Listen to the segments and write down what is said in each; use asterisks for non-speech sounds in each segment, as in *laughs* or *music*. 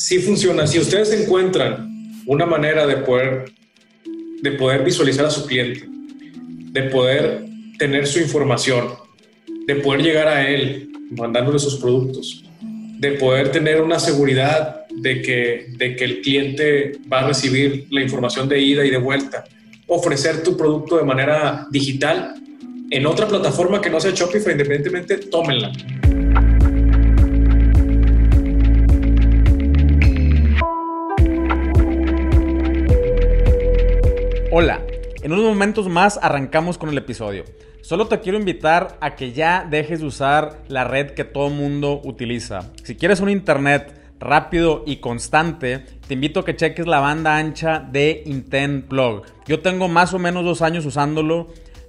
sí funciona. Si ustedes encuentran una manera de poder, de poder visualizar a su cliente, de poder tener su información, de poder llegar a él mandándole sus productos, de poder tener una seguridad de que, de que el cliente va a recibir la información de ida y de vuelta, ofrecer tu producto de manera digital en otra plataforma que no sea Shopify, independientemente, tómenla. Hola, en unos momentos más arrancamos con el episodio. Solo te quiero invitar a que ya dejes de usar la red que todo mundo utiliza. Si quieres un internet rápido y constante, te invito a que cheques la banda ancha de Intent Plug. Yo tengo más o menos dos años usándolo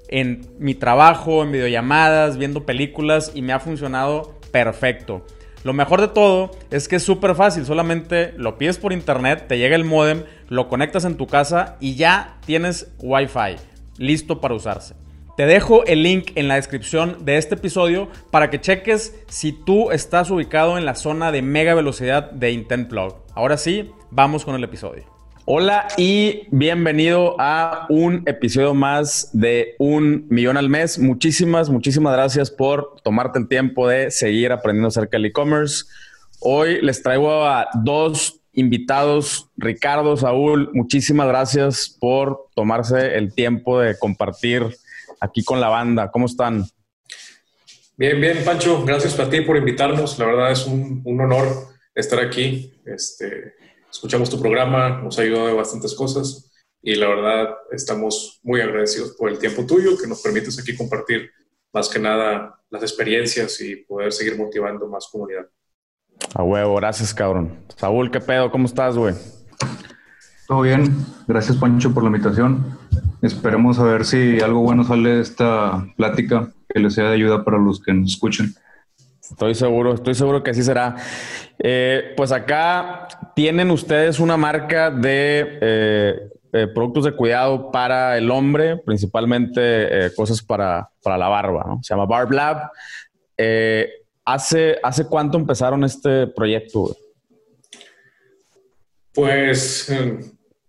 en mi trabajo, en videollamadas, viendo películas y me ha funcionado perfecto. Lo mejor de todo es que es súper fácil, solamente lo pides por internet, te llega el modem, lo conectas en tu casa y ya tienes Wi-Fi listo para usarse. Te dejo el link en la descripción de este episodio para que cheques si tú estás ubicado en la zona de mega velocidad de Intent Plug. Ahora sí, vamos con el episodio. Hola y bienvenido a un episodio más de Un Millón al Mes. Muchísimas, muchísimas gracias por tomarte el tiempo de seguir aprendiendo acerca del e-commerce. Hoy les traigo a dos invitados, Ricardo, Saúl, muchísimas gracias por tomarse el tiempo de compartir aquí con la banda. ¿Cómo están? Bien, bien, Pancho, gracias a ti por invitarnos. La verdad es un, un honor estar aquí. Este, escuchamos tu programa, nos ha ayudado de bastantes cosas y la verdad estamos muy agradecidos por el tiempo tuyo que nos permites aquí compartir más que nada las experiencias y poder seguir motivando más comunidad. A huevo, gracias cabrón. Saúl, ¿qué pedo? ¿Cómo estás, güey? Todo bien, gracias Pancho por la invitación. Esperemos a ver si algo bueno sale de esta plática que les sea de ayuda para los que nos escuchen. Estoy seguro, estoy seguro que así será. Eh, pues acá tienen ustedes una marca de eh, eh, productos de cuidado para el hombre, principalmente cosas para, para, la barba, ¿no? Se llama Barb Lab. ¿hace, ¿Hace cuánto empezaron este proyecto? Pues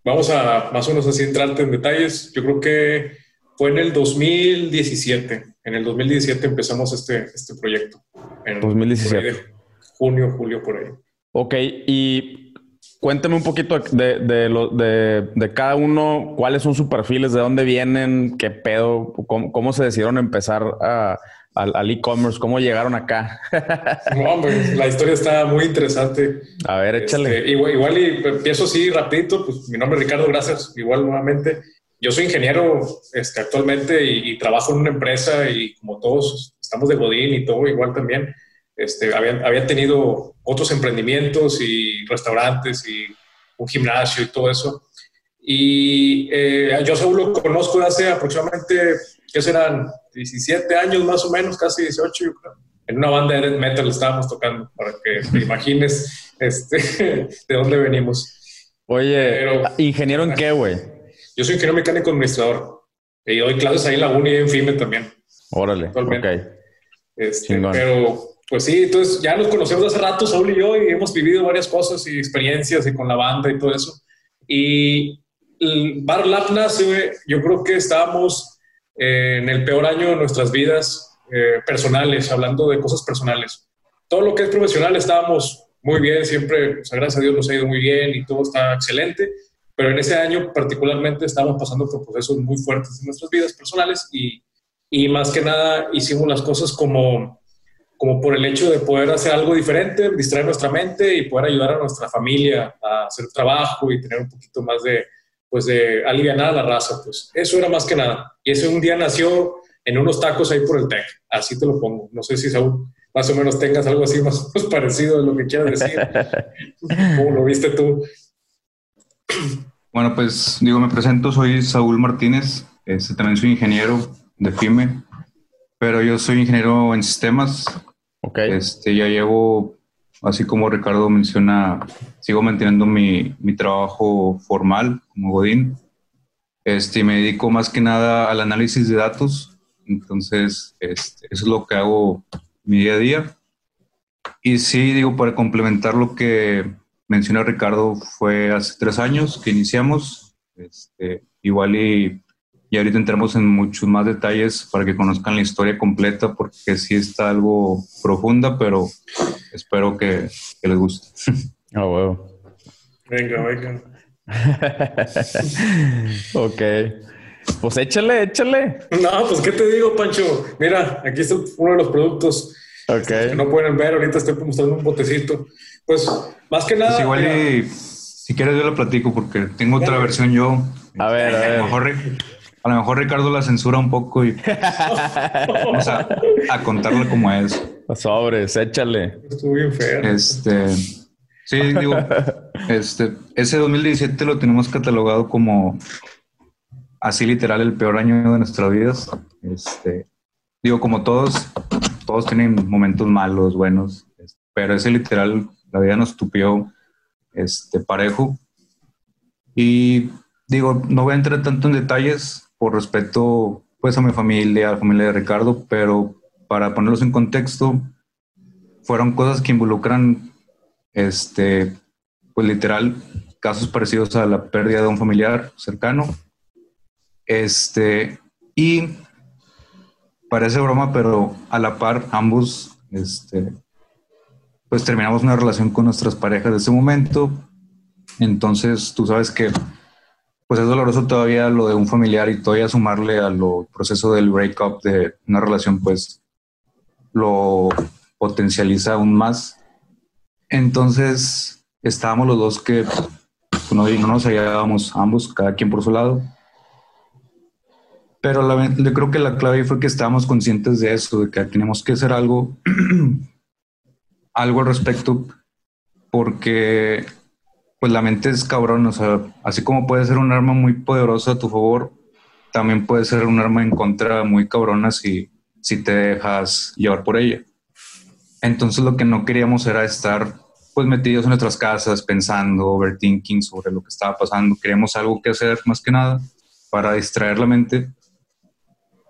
vamos a más o menos así entrarte en detalles. Yo creo que fue en el 2017. En el 2017 empezamos este, este proyecto. En 2017. junio, julio, por ahí. Ok, y cuéntame un poquito de, de, de, cada uno, cuáles son sus perfiles, de dónde vienen, qué pedo, cómo, cómo se decidieron empezar a, al, e-commerce, cómo llegaron acá. *laughs* no, hombre, la historia está muy interesante. A ver, échale. Este, igual, igual, y empiezo así rapidito, pues mi nombre es Ricardo, gracias, igual nuevamente. Yo soy ingeniero este, actualmente y, trabajo en una empresa y como todos estamos de Godín y todo igual también, este, había, había tenido otros emprendimientos y restaurantes y un gimnasio y todo eso. Y eh, yo solo lo conozco de hace aproximadamente, ¿qué serán? 17 años más o menos, casi 18 yo creo. En una banda de metal estábamos tocando, para que te imagines este, *laughs* de dónde venimos. Oye, ¿ingeniero en qué, güey? Yo soy ingeniero mecánico administrador y doy clases ahí en la uni y en FIME también. Órale, ok. Este, pero, pues sí, entonces ya nos conocemos hace rato, Saúl y yo, y hemos vivido varias cosas y experiencias y con la banda y todo eso. Y el Bar Lab nace, yo creo que estábamos eh, en el peor año de nuestras vidas eh, personales, hablando de cosas personales. Todo lo que es profesional estábamos muy bien, siempre, sea, gracias a Dios nos ha ido muy bien y todo está excelente pero en ese año particularmente estábamos pasando por procesos muy fuertes en nuestras vidas personales y, y más que nada hicimos las cosas como, como por el hecho de poder hacer algo diferente, distraer nuestra mente y poder ayudar a nuestra familia a hacer trabajo y tener un poquito más de, pues de aliviar a la raza, pues eso era más que nada. Y ese un día nació en unos tacos ahí por el TEC, así te lo pongo. No sé si Saúl más o menos tengas algo así más *laughs* parecido de lo que quieras decir. *laughs* ¿Cómo lo viste tú? Bueno, pues digo, me presento, soy Saúl Martínez, este, también soy ingeniero de FIME, pero yo soy ingeniero en sistemas. Ok. Este, ya llevo, así como Ricardo menciona, sigo manteniendo mi, mi trabajo formal como Godín. Este, me dedico más que nada al análisis de datos, entonces este, eso es lo que hago mi día a día. Y sí, digo, para complementar lo que menciona Ricardo, fue hace tres años que iniciamos. Este, igual y, y, ahorita entramos en muchos más detalles para que conozcan la historia completa, porque sí está algo profunda, pero espero que, que les guste. *laughs* Ah, oh, Venga, venga. *laughs* ok. Pues échale, échale. No, pues qué te digo, Pancho. Mira, aquí está uno de los productos que no pueden ver. Ahorita estoy mostrando un botecito. Pues más que nada. Pues igual si quieres yo lo platico porque tengo otra versión yo. A ver, a, lo mejor, a lo mejor Ricardo la censura un poco y vamos a, a contarle como es. Sobres, échale. Estuvo bien feo. Este, sí, digo, este, ese 2017 lo tenemos catalogado como así literal el peor año de nuestras vidas. Este, digo, como todos, todos tienen momentos malos, buenos, pero ese literal, la vida nos tupió este, parejo. Y digo, no voy a entrar tanto en detalles por respeto pues a mi familia, a la familia de Ricardo, pero para ponerlos en contexto, fueron cosas que involucran, este, pues literal, casos parecidos a la pérdida de un familiar cercano, este, y parece broma, pero a la par ambos, este, pues terminamos una relación con nuestras parejas de ese momento. Entonces, tú sabes que pues es doloroso todavía lo de un familiar y todavía sumarle a lo proceso del breakup de una relación, pues lo potencializa aún más. Entonces, estábamos los dos que pues, no, no nos hallábamos ambos, cada quien por su lado. Pero yo creo que la clave fue que estábamos conscientes de eso, de que tenemos que hacer algo, *clears throat* algo al respecto, porque pues la mente es cabrón, o sea, así como puede ser un arma muy poderosa a tu favor, también puede ser un arma en contra muy cabrona si, si te dejas llevar por ella. Entonces lo que no queríamos era estar pues metidos en nuestras casas pensando, overthinking sobre lo que estaba pasando. Queríamos algo que hacer más que nada para distraer la mente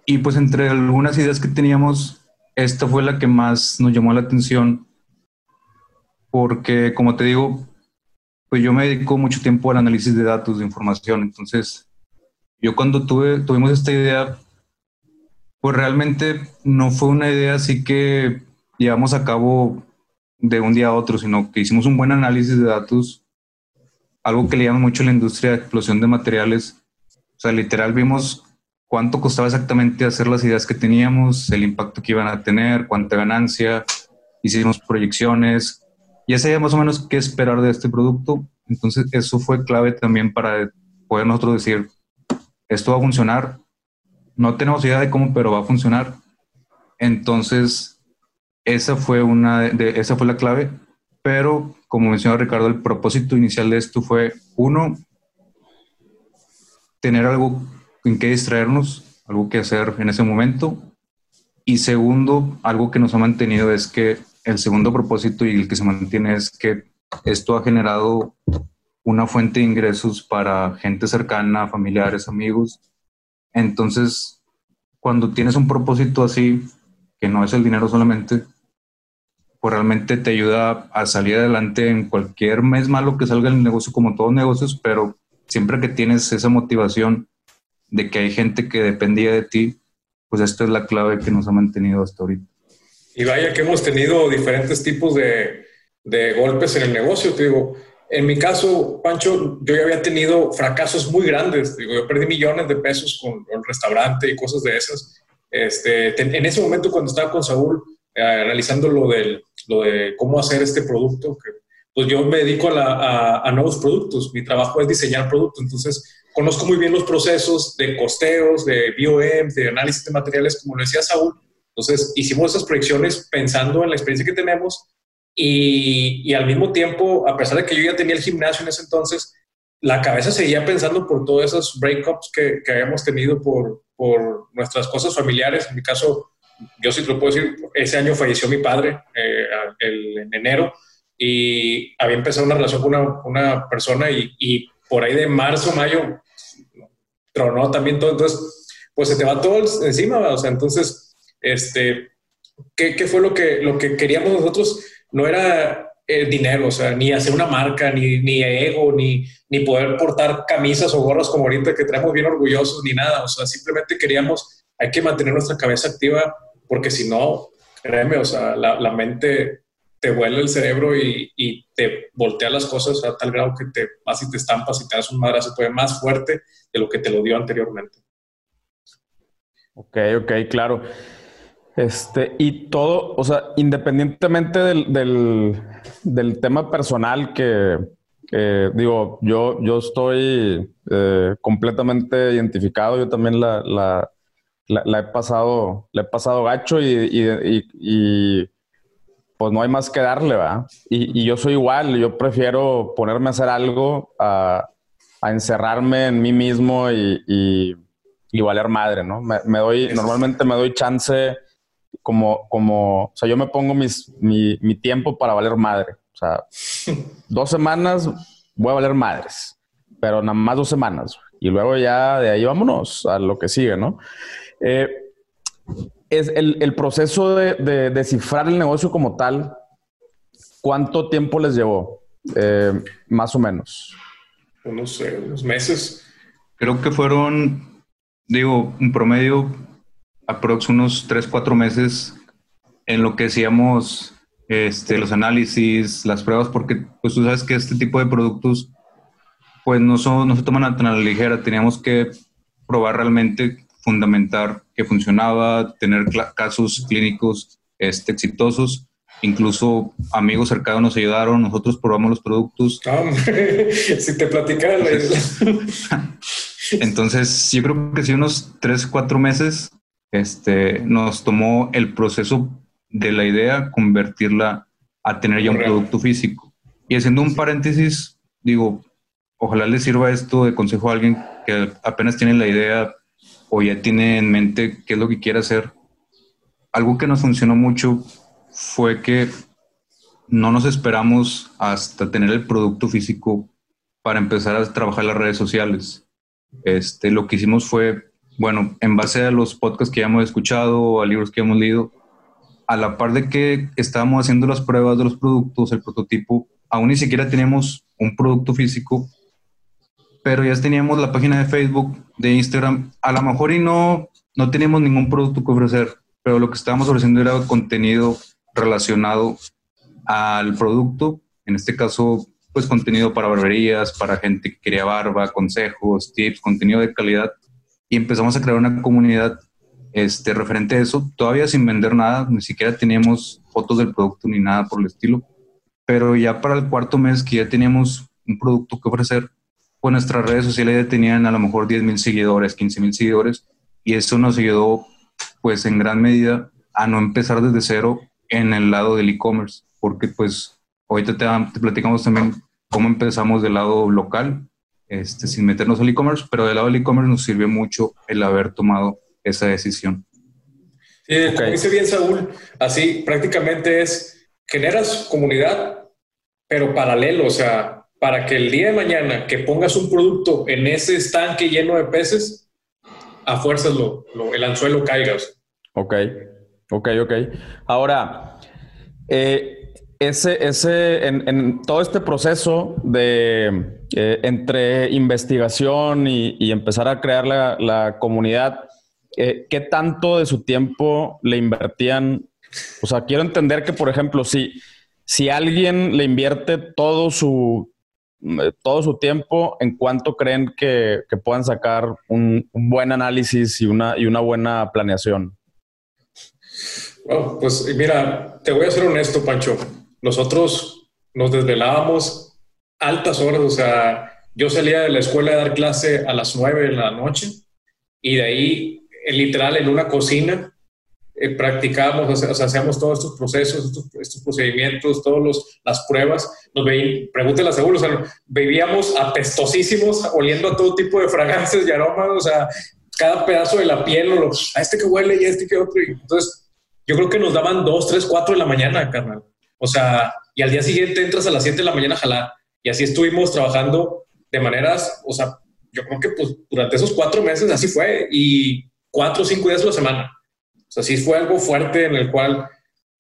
y pues entre algunas ideas que teníamos, esta fue la que más nos llamó la atención, porque como te digo, pues yo me dedico mucho tiempo al análisis de datos, de información, entonces yo cuando tuve, tuvimos esta idea, pues realmente no fue una idea así que llevamos a cabo de un día a otro, sino que hicimos un buen análisis de datos, algo que le llama mucho la industria de explosión de materiales. O sea, literal vimos cuánto costaba exactamente hacer las ideas que teníamos, el impacto que iban a tener, cuánta ganancia, hicimos proyecciones, ya sabía más o menos qué esperar de este producto. Entonces eso fue clave también para poder nosotros decir, esto va a funcionar, no tenemos idea de cómo, pero va a funcionar. Entonces, esa fue, una esa fue la clave, pero como mencionó Ricardo, el propósito inicial de esto fue, uno, tener algo en qué distraernos, algo que hacer en ese momento. Y segundo, algo que nos ha mantenido es que el segundo propósito y el que se mantiene es que esto ha generado una fuente de ingresos para gente cercana, familiares, amigos. Entonces, cuando tienes un propósito así, que no es el dinero solamente, pues realmente te ayuda a salir adelante en cualquier mes malo que salga el negocio, como todos negocios, pero siempre que tienes esa motivación de que hay gente que dependía de ti, pues esto es la clave que nos ha mantenido hasta ahorita. Y vaya que hemos tenido diferentes tipos de, de golpes en el negocio, te digo. En mi caso, Pancho, yo ya había tenido fracasos muy grandes. Digo, yo perdí millones de pesos con el restaurante y cosas de esas. Este, en ese momento, cuando estaba con Saúl, eh, realizando lo, del, lo de cómo hacer este producto, pues yo me dedico a, nuevos productos. Mi trabajo es diseñar productos. Entonces, conozco muy bien los procesos de costeos, de BOM, de análisis de materiales, como lo decía Saúl. Entonces, hicimos esas proyecciones pensando en la experiencia que tenemos y, y, al mismo tiempo, a pesar de que yo ya tenía el gimnasio en ese entonces, la cabeza seguía pensando por todos esos breakups que, que habíamos tenido por, por, nuestras cosas familiares. En mi caso, yo sí te lo puedo decir, ese año falleció mi padre eh, el, en enero y había empezado una relación con una, una persona y, y por ahí de marzo, mayo, tronó también todo, entonces, pues se te va todo encima, o sea, entonces, este, ¿qué, qué fue lo que, lo que queríamos nosotros? No era eh, dinero, o sea, ni hacer una marca, ni, ni ego, ni, ni poder portar camisas o gorras como ahorita que traemos bien orgullosos, ni nada. O sea, simplemente queríamos, hay que mantener nuestra cabeza activa porque si no, créeme, o sea, la, la mente te vuela el cerebro y, y, te voltea las cosas a tal grado que te vas y te estampas y te das un madrazo todavía más fuerte de lo que te lo dio anteriormente. Ok, ok, claro. Este, y todo, o sea, independientemente del, del, del tema personal que, digo, yo, yo estoy eh, completamente identificado, yo también la, la, la, he pasado, le he pasado gacho y, y, y, pues no hay más que darle, ¿verdad? Y, yo soy igual, yo prefiero ponerme a hacer algo a, a encerrarme en mí mismo y, valer madre, ¿no? Me, me doy, normalmente me doy chance como, como, o sea, yo me pongo mis, mi, mi tiempo para valer madre. O sea, *laughs* dos semanas voy a valer madres, pero nada más dos semanas. Y luego ya de ahí vámonos a lo que sigue, ¿no? Eh, es el, el proceso de, de, descifrar el negocio como tal, ¿cuánto tiempo les llevó? Eh, más o menos. No sé, unos meses. Creo que fueron, digo, un promedio aprox unos 3, 4 meses en lo que hacíamos este, los análisis, las pruebas, porque pues tú sabes que este tipo de productos pues no, son, no se toman tan a la ligera, teníamos que probar realmente, fundamentar que funcionaba, tener casos clínicos este, exitosos, incluso amigos cercanos nos ayudaron, nosotros probamos los productos. *laughs* si te platicara. Entonces, yo creo que sí, unos 3, 4 meses este, nos tomó el proceso de la idea convertirla a tener ya un producto físico. Y haciendo un paréntesis, digo, ojalá le sirva esto de consejo a alguien que apenas tiene la idea o ya tiene en mente qué es lo que quiere hacer. Algo que nos funcionó mucho fue que no nos esperamos hasta tener el producto físico para empezar a trabajar las redes sociales. Este, lo que hicimos fue bueno, en base a los podcasts que ya hemos escuchado, a libros que hemos leído, a la par de que estábamos haciendo las pruebas de los productos, el prototipo, aún ni siquiera teníamos un producto físico, pero ya teníamos la página de Facebook, de Instagram, a lo mejor y no, no teníamos ningún producto que ofrecer, pero lo que estábamos ofreciendo era contenido relacionado al producto, en este caso, pues contenido para barberías, para gente que quería barba, consejos, tips, contenido de calidad y empezamos a crear una comunidad este, referente a eso, todavía sin vender nada, ni siquiera teníamos fotos del producto ni nada por el estilo, pero ya para el cuarto mes que ya teníamos un producto que ofrecer, pues nuestras redes sociales ya tenían a lo mejor 10 mil seguidores, 15 mil seguidores, y eso nos ayudó pues en gran medida a no empezar desde cero en el lado del e-commerce, porque pues ahorita te, te platicamos también cómo empezamos del lado local, este, sin meternos al e-commerce, pero del lado del e-commerce nos sirvió mucho el haber tomado esa decisión. Sí, como dice bien Saúl, así prácticamente es, generas comunidad, pero paralelo, o sea, para que el día de mañana que pongas un producto en ese estanque lleno de peces, a fuerzas lo, el anzuelo caiga. Ok, ok, ok. Ahora, eh, ese, ese, en, todo este proceso de eh, entre investigación y, empezar a crear la, comunidad, eh, ¿qué tanto de su tiempo le invertían? O sea, quiero entender que, por ejemplo, si, si alguien le invierte todo su, eh, todo su tiempo, ¿en cuánto creen que, puedan sacar un, un, buen análisis y una, y una buena planeación? Bueno, pues mira, te voy a ser honesto, Pancho nosotros nos desvelábamos altas horas, o sea, yo salía de la escuela a dar clase a las nueve de la noche y de ahí, eh, literal, en una cocina, eh, practicábamos, o sea, hacíamos todos estos procesos, estos, procedimientos, todas las pruebas. Nos veíamos, pregúntale a Seguro, o sea, bebíamos apestosísimos, oliendo a todo tipo de fragancias y aromas, o sea, cada pedazo de la piel, o a este que huele y a este que otro. entonces, yo creo que nos daban dos, tres, cuatro de la mañana, carnal. O sea, y al día siguiente entras a las 7 de la mañana a jalar. Y así estuvimos trabajando de maneras, o sea, yo creo que pues durante esos cuatro meses así fue y cuatro o cinco días a la semana. O sea, sí fue algo fuerte en el cual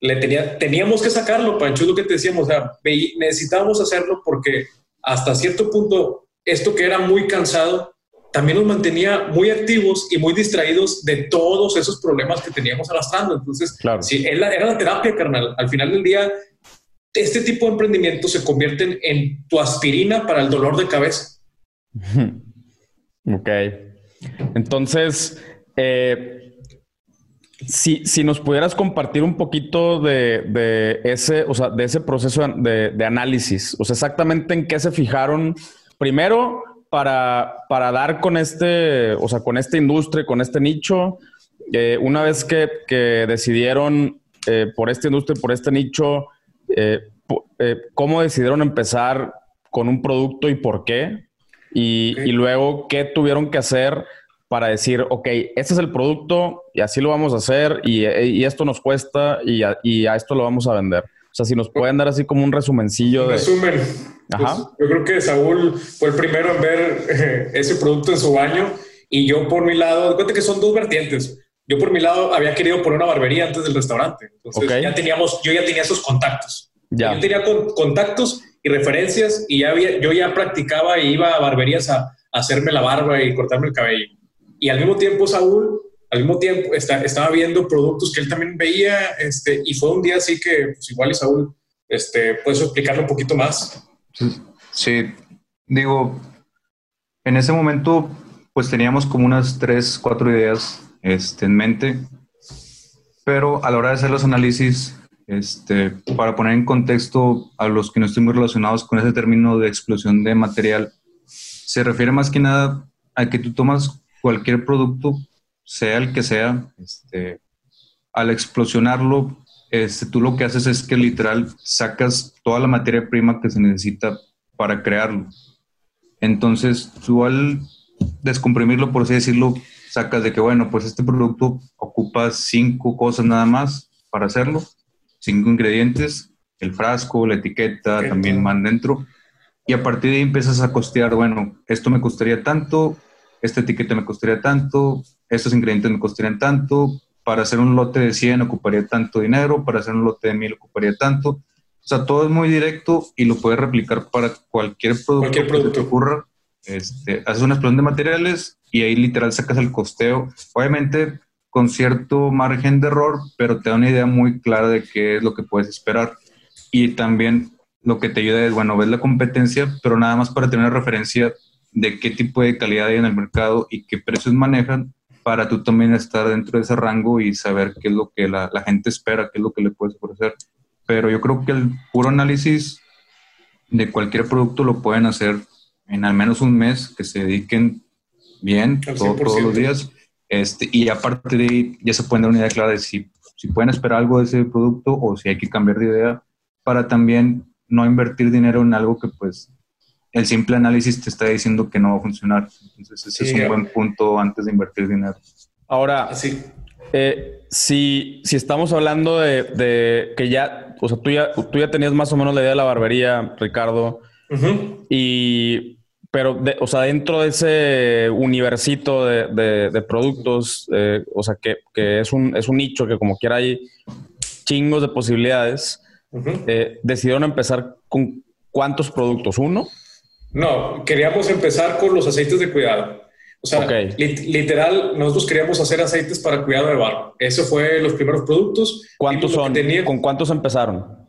le tenía, teníamos que sacarlo, Pancho, es lo que te decíamos, o sea, necesitábamos hacerlo porque hasta cierto punto esto que era muy cansado también nos mantenía muy activos y muy distraídos de todos esos problemas que teníamos arrastrando. Entonces, claro. sí, era la terapia, carnal. Al final del día, este tipo de emprendimientos se convierten en tu aspirina para el dolor de cabeza. *laughs* Ok. Entonces, eh, si, si, nos pudieras compartir un poquito de, ese, o sea, de ese proceso de, de, análisis, o sea, exactamente en qué se fijaron primero para, para dar con este, o sea, con esta industria, con este nicho, eh, una vez que, que decidieron eh, por esta industria, por este nicho, eh, ¿cómo decidieron empezar con un producto y por qué? Y, y, luego, ¿qué tuvieron que hacer para decir, ok, este es el producto y así lo vamos a hacer y, y esto nos cuesta y a, y a, esto lo vamos a vender? O sea, si nos pueden dar así como un resumencillo. de... Resumen. Ajá. Pues, yo creo que Saúl fue el primero en ver eh, *laughs* ese producto en su baño y yo por mi lado, cuenta que son dos vertientes. Yo por mi lado había querido poner una barbería antes del restaurante. Entonces ya teníamos, yo ya tenía esos contactos. Ya. Yo tenía contactos y referencias y ya había, yo ya practicaba y iba a barberías a, hacerme la barba y cortarme el cabello. Y al mismo tiempo, Saúl, al mismo tiempo está, estaba viendo productos que él también veía este, y fue un día así que pues igual y Saúl, este, ¿puedes explicarlo un poquito más? Sí, digo, en ese momento pues teníamos como unas tres, cuatro ideas este, en mente, pero a la hora de hacer los análisis este, para poner en contexto a los que no estén muy relacionados con ese término de explosión de material, se refiere más que nada a que tú tomas cualquier producto, sea el que sea, este, al explosionarlo, este, tú lo que haces es que literal sacas toda la materia prima que se necesita para crearlo. Entonces, tú al descomprimirlo, por así decirlo, sacas de que, bueno, pues este producto ocupa cinco cosas nada más para hacerlo cinco ingredientes, el frasco, la etiqueta, también van dentro. Y a partir de ahí empiezas a costear, bueno, esto me costaría tanto, esta etiqueta me costaría tanto, estos ingredientes me costarían tanto, para hacer un lote de 100 ocuparía tanto dinero, para hacer un lote de 1000 ocuparía tanto. O sea, todo es muy directo y lo puedes replicar para cualquier producto, que te ocurra. Este, haces una explosión de materiales y ahí literal sacas el costeo. Obviamente con cierto margen de error, pero te da una idea muy clara de qué es lo que puedes esperar. Y también lo que te ayuda es, bueno, ves la competencia, pero nada más para tener una referencia de qué tipo de calidad hay en el mercado y qué precios manejan para tú también estar dentro de ese rango y saber qué es lo que la, la gente espera, qué es lo que le puedes ofrecer. Pero yo creo que el puro análisis de cualquier producto lo pueden hacer en al menos un mes, que se dediquen bien todos los días este, y aparte de ahí, ya se puede dar una idea clara de si, si pueden esperar algo de ese producto o si hay que cambiar de idea para también no invertir dinero en algo que pues el simple análisis te está diciendo que no va a funcionar. Entonces ese es un buen punto antes de invertir dinero. Ahora, sí. Eh, si, si estamos hablando de, de, que ya, o sea, tú ya, tú ya tenías más o menos la idea de la barbería, Ricardo, y pero, o sea, dentro de ese universito de, productos, eh, o sea, que, es, un, es un nicho que como quiera hay chingos de posibilidades, eh, decidieron empezar con cuántos productos, ¿uno? No, queríamos empezar con los aceites de cuidado. O sea, literal, nosotros queríamos hacer aceites para cuidado de barro. Eso fue los primeros productos. ¿Cuántos son? ¿Con cuántos empezaron?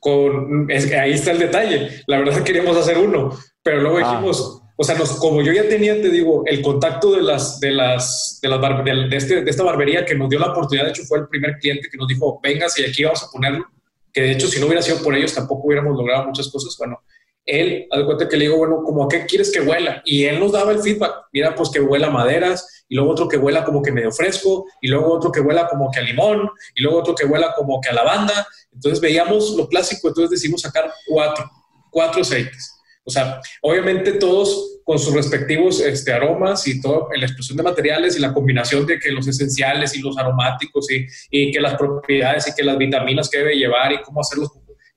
Con, ahí está el detalle. La verdad *laughs* queríamos hacer uno, pero luego ah. dijimos, o sea, nos, como yo ya tenía, te digo, el contacto de las, de las, de las, de, este, de, esta barbería que nos dio la oportunidad, de hecho fue el primer cliente que nos dijo, venga, si aquí vamos a ponerlo, que de hecho si no hubiera sido por ellos tampoco hubiéramos logrado muchas cosas. Bueno, él, haz cuenta que le digo, bueno, como a qué quieres que huela? Y él nos daba el feedback, mira, pues que huela maderas, y luego otro que huela como que medio fresco, y luego otro que huela como que a limón, y luego otro que huela como que a lavanda. Entonces veíamos lo clásico, entonces decidimos sacar cuatro, cuatro aceites. O sea, obviamente todos con sus respectivos este, aromas y todo, la explosión de materiales y la combinación de que los esenciales y los aromáticos y, y que las propiedades y que las vitaminas que debe llevar y cómo hacerlos,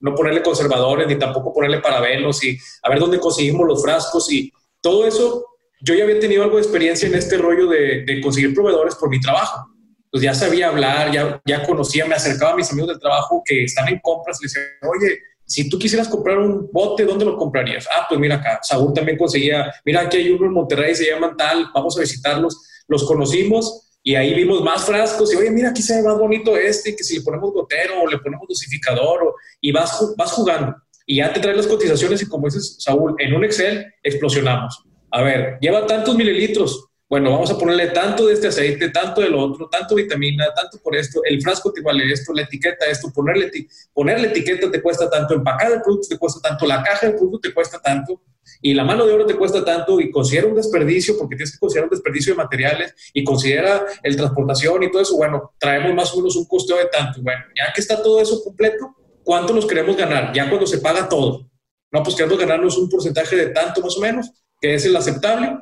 no ponerle conservadores ni tampoco ponerle parabenos y a ver dónde conseguimos los frascos y todo eso. Yo ya había tenido algo de experiencia en este rollo de, de conseguir proveedores por mi trabajo. pues ya sabía hablar, ya, ya conocía, me acercaba a mis amigos del trabajo que están en compras y les decía, oye, si tú quisieras comprar un bote, ¿dónde lo comprarías? Ah, pues mira acá, Saúl también conseguía, mira aquí hay uno en Monterrey, se llaman tal, vamos a visitarlos, los conocimos y ahí vimos más frascos y oye, mira, aquí se ve más bonito este, que si le ponemos gotero o le ponemos dosificador y vas, vas jugando. Y ya te traes las cotizaciones y como dices, Saúl, en un Excel explosionamos. A ver, lleva tantos mililitros, bueno, vamos a ponerle tanto de este aceite, tanto del otro, tanto vitamina, tanto por esto, el frasco te vale esto, la etiqueta esto, ponerle, ponerle etiqueta te cuesta tanto, empacar el producto te cuesta tanto, la caja del producto te cuesta tanto, y la mano de obra te cuesta tanto, y considera un desperdicio, porque tienes que considerar un desperdicio de materiales, y considera el transportación y todo eso, bueno, traemos más o menos un costeo de tanto. Bueno, ya que está todo eso completo, ¿cuánto nos queremos ganar? Ya cuando se paga todo. No, pues queremos ganarnos un porcentaje de tanto más o menos, que es el aceptable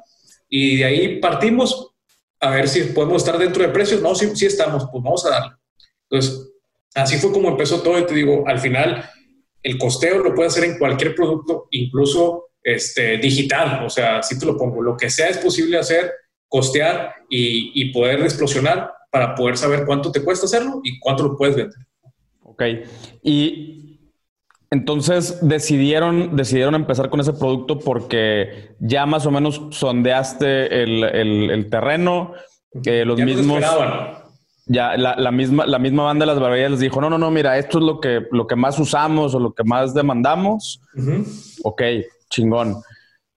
y de ahí partimos a ver si podemos estar dentro de precios. No, sí, sí estamos, pues vamos a darle. Entonces, así fue como empezó todo y te digo, al final el costeo lo puede hacer en cualquier producto, incluso este, digital. O sea, si te lo pongo, lo que sea es posible hacer, costear y, y poder explosionar para poder saber cuánto te cuesta hacerlo y cuánto lo puedes vender. Ok. Y entonces decidieron, decidieron empezar con ese producto porque ya más o menos sondeaste el, terreno, que los mismos. ya la, misma, la misma banda de las barberías les dijo: No, no, no, mira, esto es lo que, lo que más usamos o lo que más demandamos. Ok, chingón.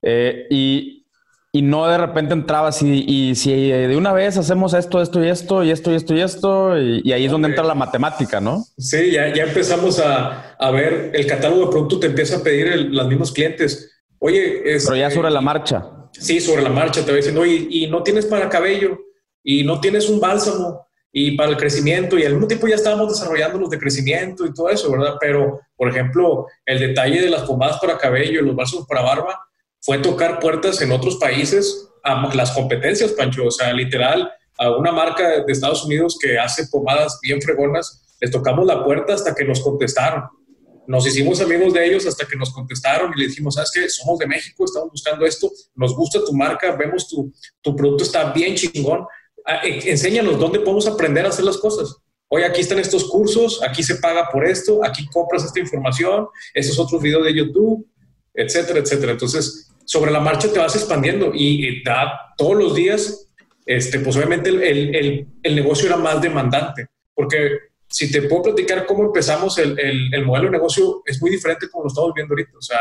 Eh, y, y no de repente entrabas y, y, si de una vez hacemos esto, esto y esto, y esto y esto y esto, y, ahí es donde entra la matemática, ¿no? Sí, ya, ya empezamos a, a, ver el catálogo de producto, te empieza a pedir los mismos clientes. Oye, es, pero ya sobre la marcha. Sí, sobre la marcha te va diciendo, oye, y no tienes para cabello, y no tienes un bálsamo, y para el crecimiento, y al mismo tiempo ya estábamos desarrollando los de crecimiento y todo eso, ¿verdad? Pero, por ejemplo, el detalle de las pomadas para cabello y los bálsamos para barba, fue tocar puertas en otros países a las competencias, Pancho. O sea, literal, a una marca de Estados Unidos que hace pomadas bien fregonas, les tocamos la puerta hasta que nos contestaron. Nos hicimos amigos de ellos hasta que nos contestaron y le dijimos, ¿sabes qué? Somos de México, estamos buscando esto, nos gusta tu marca, vemos tu, tu producto está bien chingón. Ah, e, enséñanos dónde podemos aprender a hacer las cosas. Hoy aquí están estos cursos, aquí se paga por esto, aquí compras esta información, estos otros videos de YouTube, etcétera, etcétera. Entonces, sobre la marcha te vas expandiendo y, da, todos los días, este, pues obviamente el, el, el, negocio era más demandante, porque si te puedo platicar cómo empezamos el, el, modelo de negocio, es muy diferente como lo estamos viendo ahorita. O sea,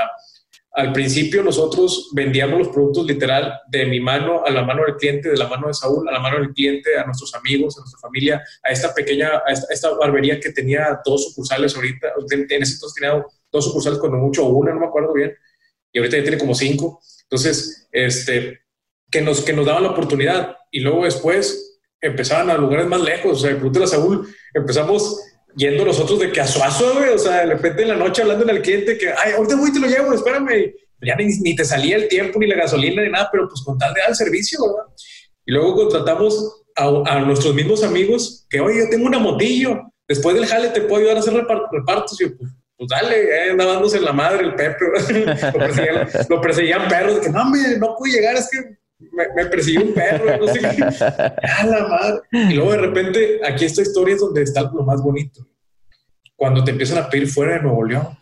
al principio nosotros vendíamos los productos literal de mi mano a la mano del cliente, de la mano de Saúl, a la mano del cliente, a nuestros amigos, a nuestra familia, a esta pequeña, a esta, barbería que tenía dos sucursales ahorita, en ese entonces tenía dos sucursales, cuando mucho, una, no me acuerdo bien, y ahorita ya tiene como cinco. Entonces, este, que nos, que nos daban la oportunidad y luego después empezaban a lugares más lejos. O sea, el Producto de la Saúl empezamos yendo nosotros de que a güey. O sea, de repente en la noche hablando al cliente que, ay, ahorita voy y te lo llevo, espérame. Ya ni, ni, te salía el tiempo, ni la gasolina, ni nada, pero pues con tal de dar el servicio, ¿verdad? Y luego contratamos a, a, nuestros mismos amigos que, oye, yo tengo una motillo, después del jale te puedo ayudar a hacer repartos. Y yo, pues, pues dale, eh, andaba la madre el Pepe, *laughs* lo, perseguían, perros, que no, me, no pude llegar, es que me, me persiguió un perro, no sé qué, *laughs* la madre. Y luego de repente, aquí esta historia es donde está lo más bonito. Cuando te empiezan a pedir fuera de Nuevo León,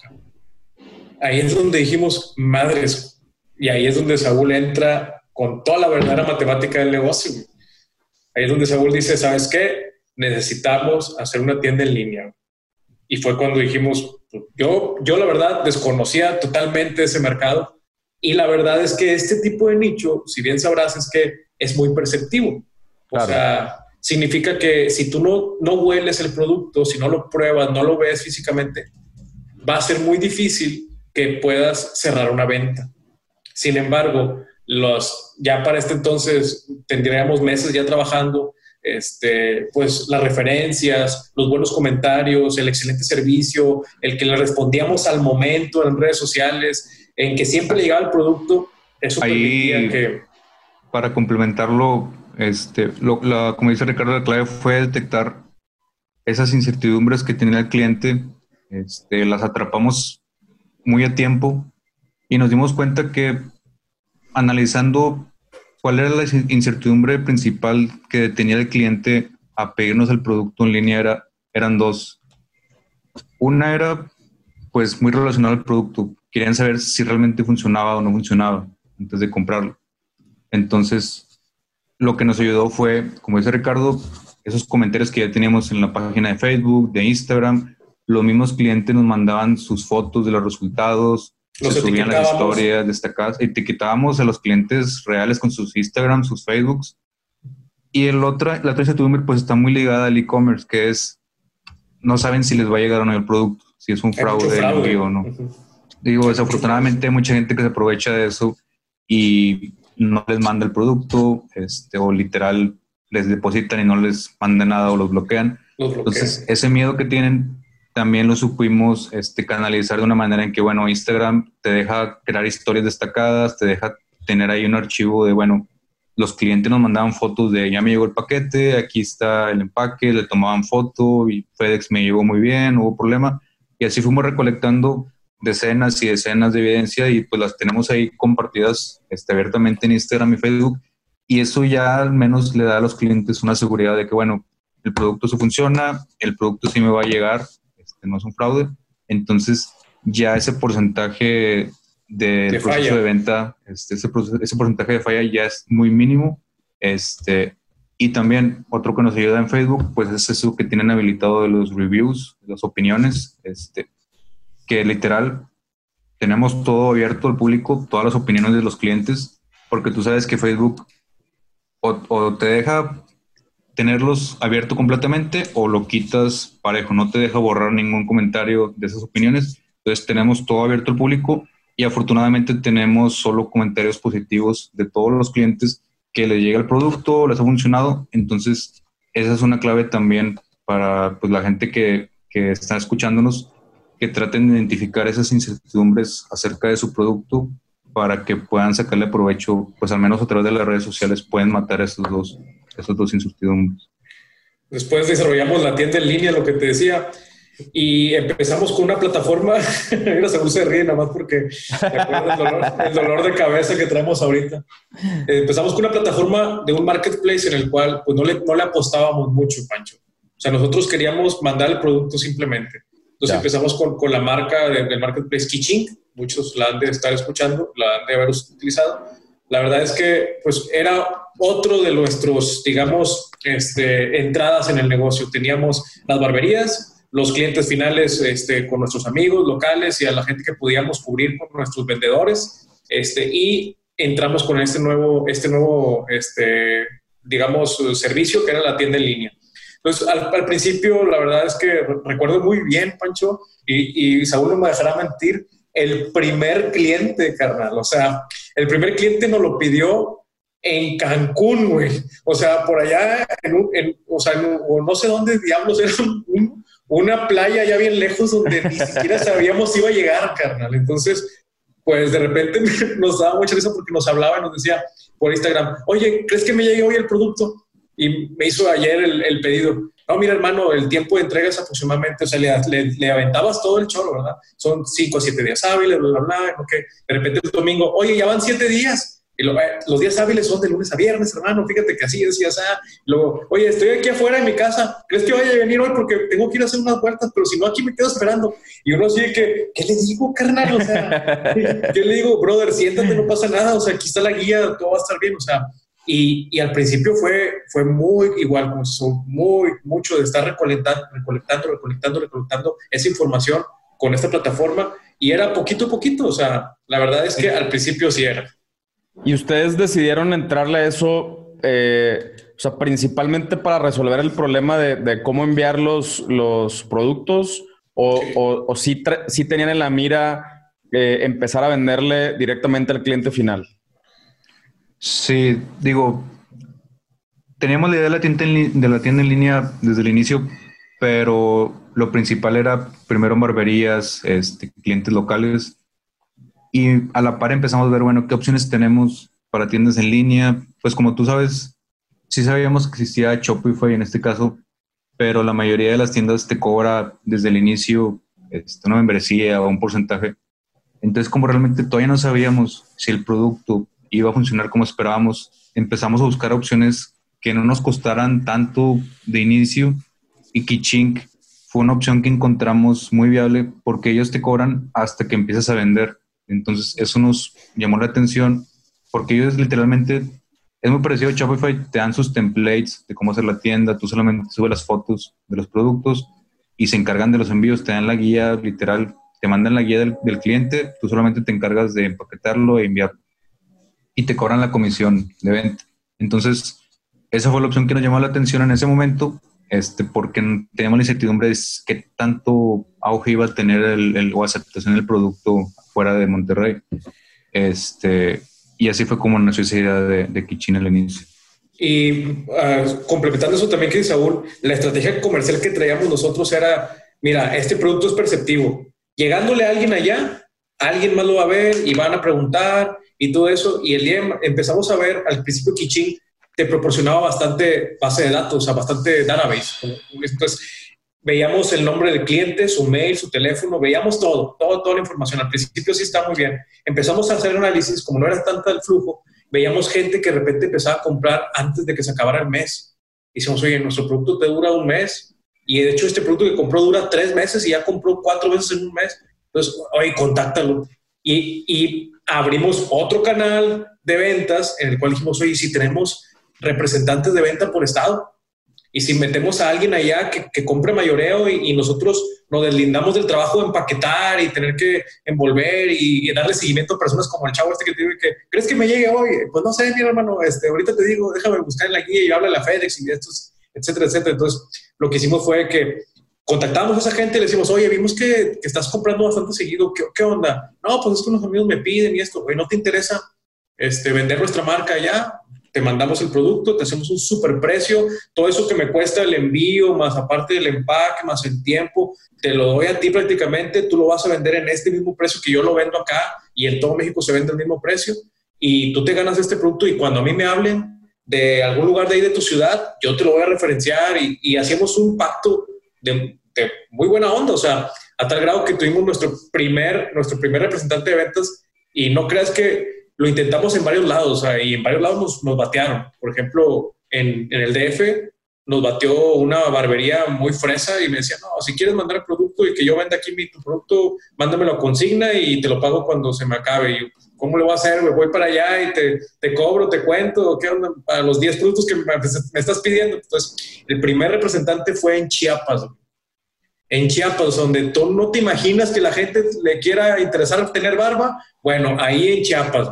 ahí es donde dijimos, madres, y ahí es donde Saúl entra con toda la verdadera matemática del negocio. Ahí es donde Saúl dice, ¿sabes qué? Necesitamos hacer una tienda en línea. Y fue cuando dijimos, yo, yo la verdad desconocía totalmente ese mercado y la verdad es que este tipo de nicho, si bien sabrás, es que es muy perceptivo. O sea, significa que si tú no, no hueles el producto, si no lo pruebas, no lo ves físicamente, va a ser muy difícil que puedas cerrar una venta. Sin embargo, los, ya para este entonces tendríamos meses ya trabajando este, pues las referencias, los buenos comentarios, el excelente servicio, el que le respondíamos al momento en redes sociales, en que siempre le llegaba el producto, eso Ahí, que... Para complementarlo, este, lo, la, como dice Ricardo, la clave fue detectar esas incertidumbres que tenía el cliente, este, las atrapamos muy a tiempo y nos dimos cuenta que analizando ¿Cuál era la incertidumbre principal que tenía el cliente a pedirnos el producto en línea era, eran dos. Una era pues muy relacionada al producto. Querían saber si realmente funcionaba o no funcionaba antes de comprarlo. Entonces, lo que nos ayudó fue, como dice Ricardo, esos comentarios que ya teníamos en la página de Facebook, de Instagram. Los mismos clientes nos mandaban sus fotos de los resultados, los se subían las historias destacadas, etiquetábamos a los clientes reales con sus Instagram, sus Facebooks. Y el otro, la otra incertidumbre pues está muy ligada al e-commerce, que es, no saben si les va a llegar o no el producto, si es un fraude, o no. Digo, desafortunadamente hay mucha gente que se aprovecha de eso y no les manda el producto, este, o literal les depositan y no les manda nada o los bloquean. Entonces, ese miedo que tienen también lo supimos este, canalizar de una manera en que, bueno, Instagram te deja crear historias destacadas, te deja tener ahí un archivo de, bueno, los clientes nos mandaban fotos de ya me llegó el paquete, aquí está el empaque, le tomaban foto y FedEx me llegó muy bien, no hubo problema. Y así fuimos recolectando decenas y decenas de evidencia y pues las tenemos ahí compartidas este, abiertamente en Instagram y Facebook. Y eso ya al menos le da a los clientes una seguridad de que, bueno, el producto sí funciona, el producto sí me va a llegar, este, no es un fraude. Entonces, ya ese porcentaje del proceso de venta, este, ese, ese, porcentaje de falla ya es muy mínimo. Este, y también otro que nos ayuda en Facebook, pues es eso que tienen habilitado de los reviews, las opiniones, este, que literal tenemos todo abierto al público, todas las opiniones de los clientes, porque tú sabes que Facebook o, te deja tenerlos abierto completamente o lo quitas parejo, no te deja borrar ningún comentario de esas opiniones. Entonces tenemos todo abierto al público y afortunadamente tenemos solo comentarios positivos de todos los clientes que les llega el producto, les ha funcionado. Entonces esa es una clave también para pues, la gente que, que está escuchándonos, que traten de identificar esas incertidumbres acerca de su producto para que puedan sacarle provecho, pues al menos a través de las redes sociales pueden matar esos dos, esos dos incertidumbres. Después desarrollamos la tienda en línea, lo que te decía, y empezamos con una plataforma, *laughs* mira, según se ríe nada más porque el dolor, de cabeza que traemos ahorita. Empezamos con una plataforma de un marketplace en el cual pues no le, no le apostábamos mucho, Pancho. O sea, nosotros queríamos mandar el producto simplemente. Entonces empezamos con, con, la marca del marketplace Kitching, muchos la han de estar escuchando, la han de haber utilizado. La verdad es que pues era otro de nuestros, digamos, este, entradas en el negocio. Teníamos las barberías, los clientes finales este, con nuestros amigos locales y a la gente que podíamos cubrir con nuestros vendedores. Este, y entramos con este nuevo, este nuevo este, digamos, servicio que era la tienda en línea. Entonces, al, principio, la verdad es que recuerdo muy bien, Pancho, y, y Saúl no me dejará mentir, el primer cliente, carnal. O sea, el primer cliente nos lo pidió en Cancún, güey. O sea, por allá, en, o sea, no sé dónde diablos era una playa ya bien lejos donde ni siquiera *laughs* sabíamos si iba a llegar, carnal. Entonces, pues de repente *laughs* nos daba mucha risa porque nos hablaba y nos decía por Instagram, oye, ¿crees que me llegue hoy el producto? Y me hizo ayer el pedido no, mira, hermano, el tiempo de entrega es aproximadamente, o sea, le, le, aventabas todo el choro, ¿verdad? Son cinco o siete días hábiles, bla, bla, bla, ok. De repente el domingo, oye, ya van siete días. Y lo, eh, los días hábiles son de lunes a viernes, hermano, fíjate que así decías, ah, luego, oye, estoy aquí afuera de mi casa, ¿crees que vaya a venir hoy? Porque tengo que ir a hacer unas vueltas, pero si no, aquí me quedo esperando. Y uno sigue que, ¿qué le digo, carnal? O sea, *laughs* ¿qué le digo, brother? Siéntate, no pasa nada, o sea, aquí está la guía, todo va a estar bien, o sea, y, y, al principio fue, fue muy igual, como son muy, mucho de estar recolectando, recolectando, recolectando, recolectando esa información con esta plataforma y era poquito a poquito, o sea, la verdad es que al principio sí era. ¿Y ustedes decidieron entrarle a eso, eh, o sea, principalmente para resolver el problema de, de cómo enviar los, los productos o, sí. o, o sí, tenían en la mira eh, empezar a venderle directamente al cliente final? Sí, digo, teníamos la idea de la tienda en, de la tienda en línea desde el inicio, pero lo principal era primero barberías, este, clientes locales, y a la par empezamos a ver, bueno, qué opciones tenemos para tiendas en línea. Pues como tú sabes, sí sabíamos que existía Shopify en este caso, pero la mayoría de las tiendas te cobra desde el inicio este, una membresía o un porcentaje. Entonces, como realmente todavía no sabíamos si el producto iba a funcionar como esperábamos, empezamos a buscar opciones que no nos costaran tanto de inicio y Kichink fue una opción que encontramos muy viable porque ellos te cobran hasta que empiezas a vender. Entonces eso nos llamó la atención porque ellos literalmente, es muy parecido a Shopify, te dan sus templates de cómo hacer la tienda, tú solamente subes las fotos de los productos y se encargan de los envíos, te dan la guía literal, te mandan la guía del, del cliente, tú solamente te encargas de empaquetarlo e enviarlo y te cobran la comisión de venta. Entonces, esa fue la opción que nos llamó la atención en ese momento, este, porque teníamos la incertidumbre de qué tanto auge iba a tener el, o aceptación del producto fuera de Monterrey. Este, y así fue como nació esa idea de, de Kitchen al inicio. Y ah, complementando eso también que dice Saúl, la estrategia comercial que traíamos nosotros era, mira, este producto es perceptivo. Llegándole a alguien allá, alguien más lo va a ver y van a preguntar y todo eso. Y el día empezamos a ver al principio Kitchen te proporcionaba bastante base de datos, o sea, bastante database. Entonces, veíamos el nombre del cliente, su mail, su teléfono, veíamos todo, todo, toda la información. Al principio sí está muy bien. Empezamos a hacer análisis, como no era tanta el flujo, veíamos gente que de repente empezaba a comprar antes de que se acabara el mes. Y decimos, oye, nuestro producto te dura un mes. Y de hecho, este producto que compró dura tres meses y ya compró cuatro veces en un mes. Entonces, oye, contáctalo. Y, y abrimos otro canal de ventas en el cual dijimos, oye, si tenemos representantes de venta por estado. Y si metemos a alguien allá que, compre mayoreo y, nosotros nos deslindamos del trabajo de empaquetar y tener que envolver y, darle seguimiento a personas como el chavo este que te que, ¿crees que me llegue hoy? Pues no sé, mi hermano, este, ahorita te digo, déjame buscar en la guía y habla a la FedEx y estos, etcétera, etcétera. Entonces, lo que hicimos fue que contactamos a esa gente y le decimos, oye, vimos que, estás comprando bastante seguido, ¿Qué, ¿qué, onda? No, pues es que unos amigos me piden y esto, güey, ¿no te interesa este, vender nuestra marca allá? te mandamos el producto, te hacemos un super precio, todo eso que me cuesta el envío, más aparte del empaque, más el tiempo, te lo doy a ti prácticamente, tú lo vas a vender en este mismo precio que yo lo vendo acá y en todo México se vende el mismo precio y tú te ganas este producto y cuando a mí me hablen de algún lugar de ahí de tu ciudad, yo te lo voy a referenciar y, hacemos un pacto de, de, muy buena onda, o sea, a tal grado que tuvimos nuestro primer, nuestro primer representante de ventas y no creas que lo intentamos en varios lados y en varios lados nos, batearon. Por ejemplo, en, el DF nos bateó una barbería muy fresa y me decía, no, si quieres mandar el y que yo venda aquí mi producto, mándamelo a consigna y te lo pago cuando se me acabe. Y ¿cómo lo voy a hacer? Me voy para allá y te, te cobro, te cuento, ¿qué? Para los 10 productos que me, me, estás pidiendo. Entonces, el primer representante fue en Chiapas. En Chiapas, donde tú no te imaginas que la gente le quiera interesar tener barba. Bueno, ahí en Chiapas.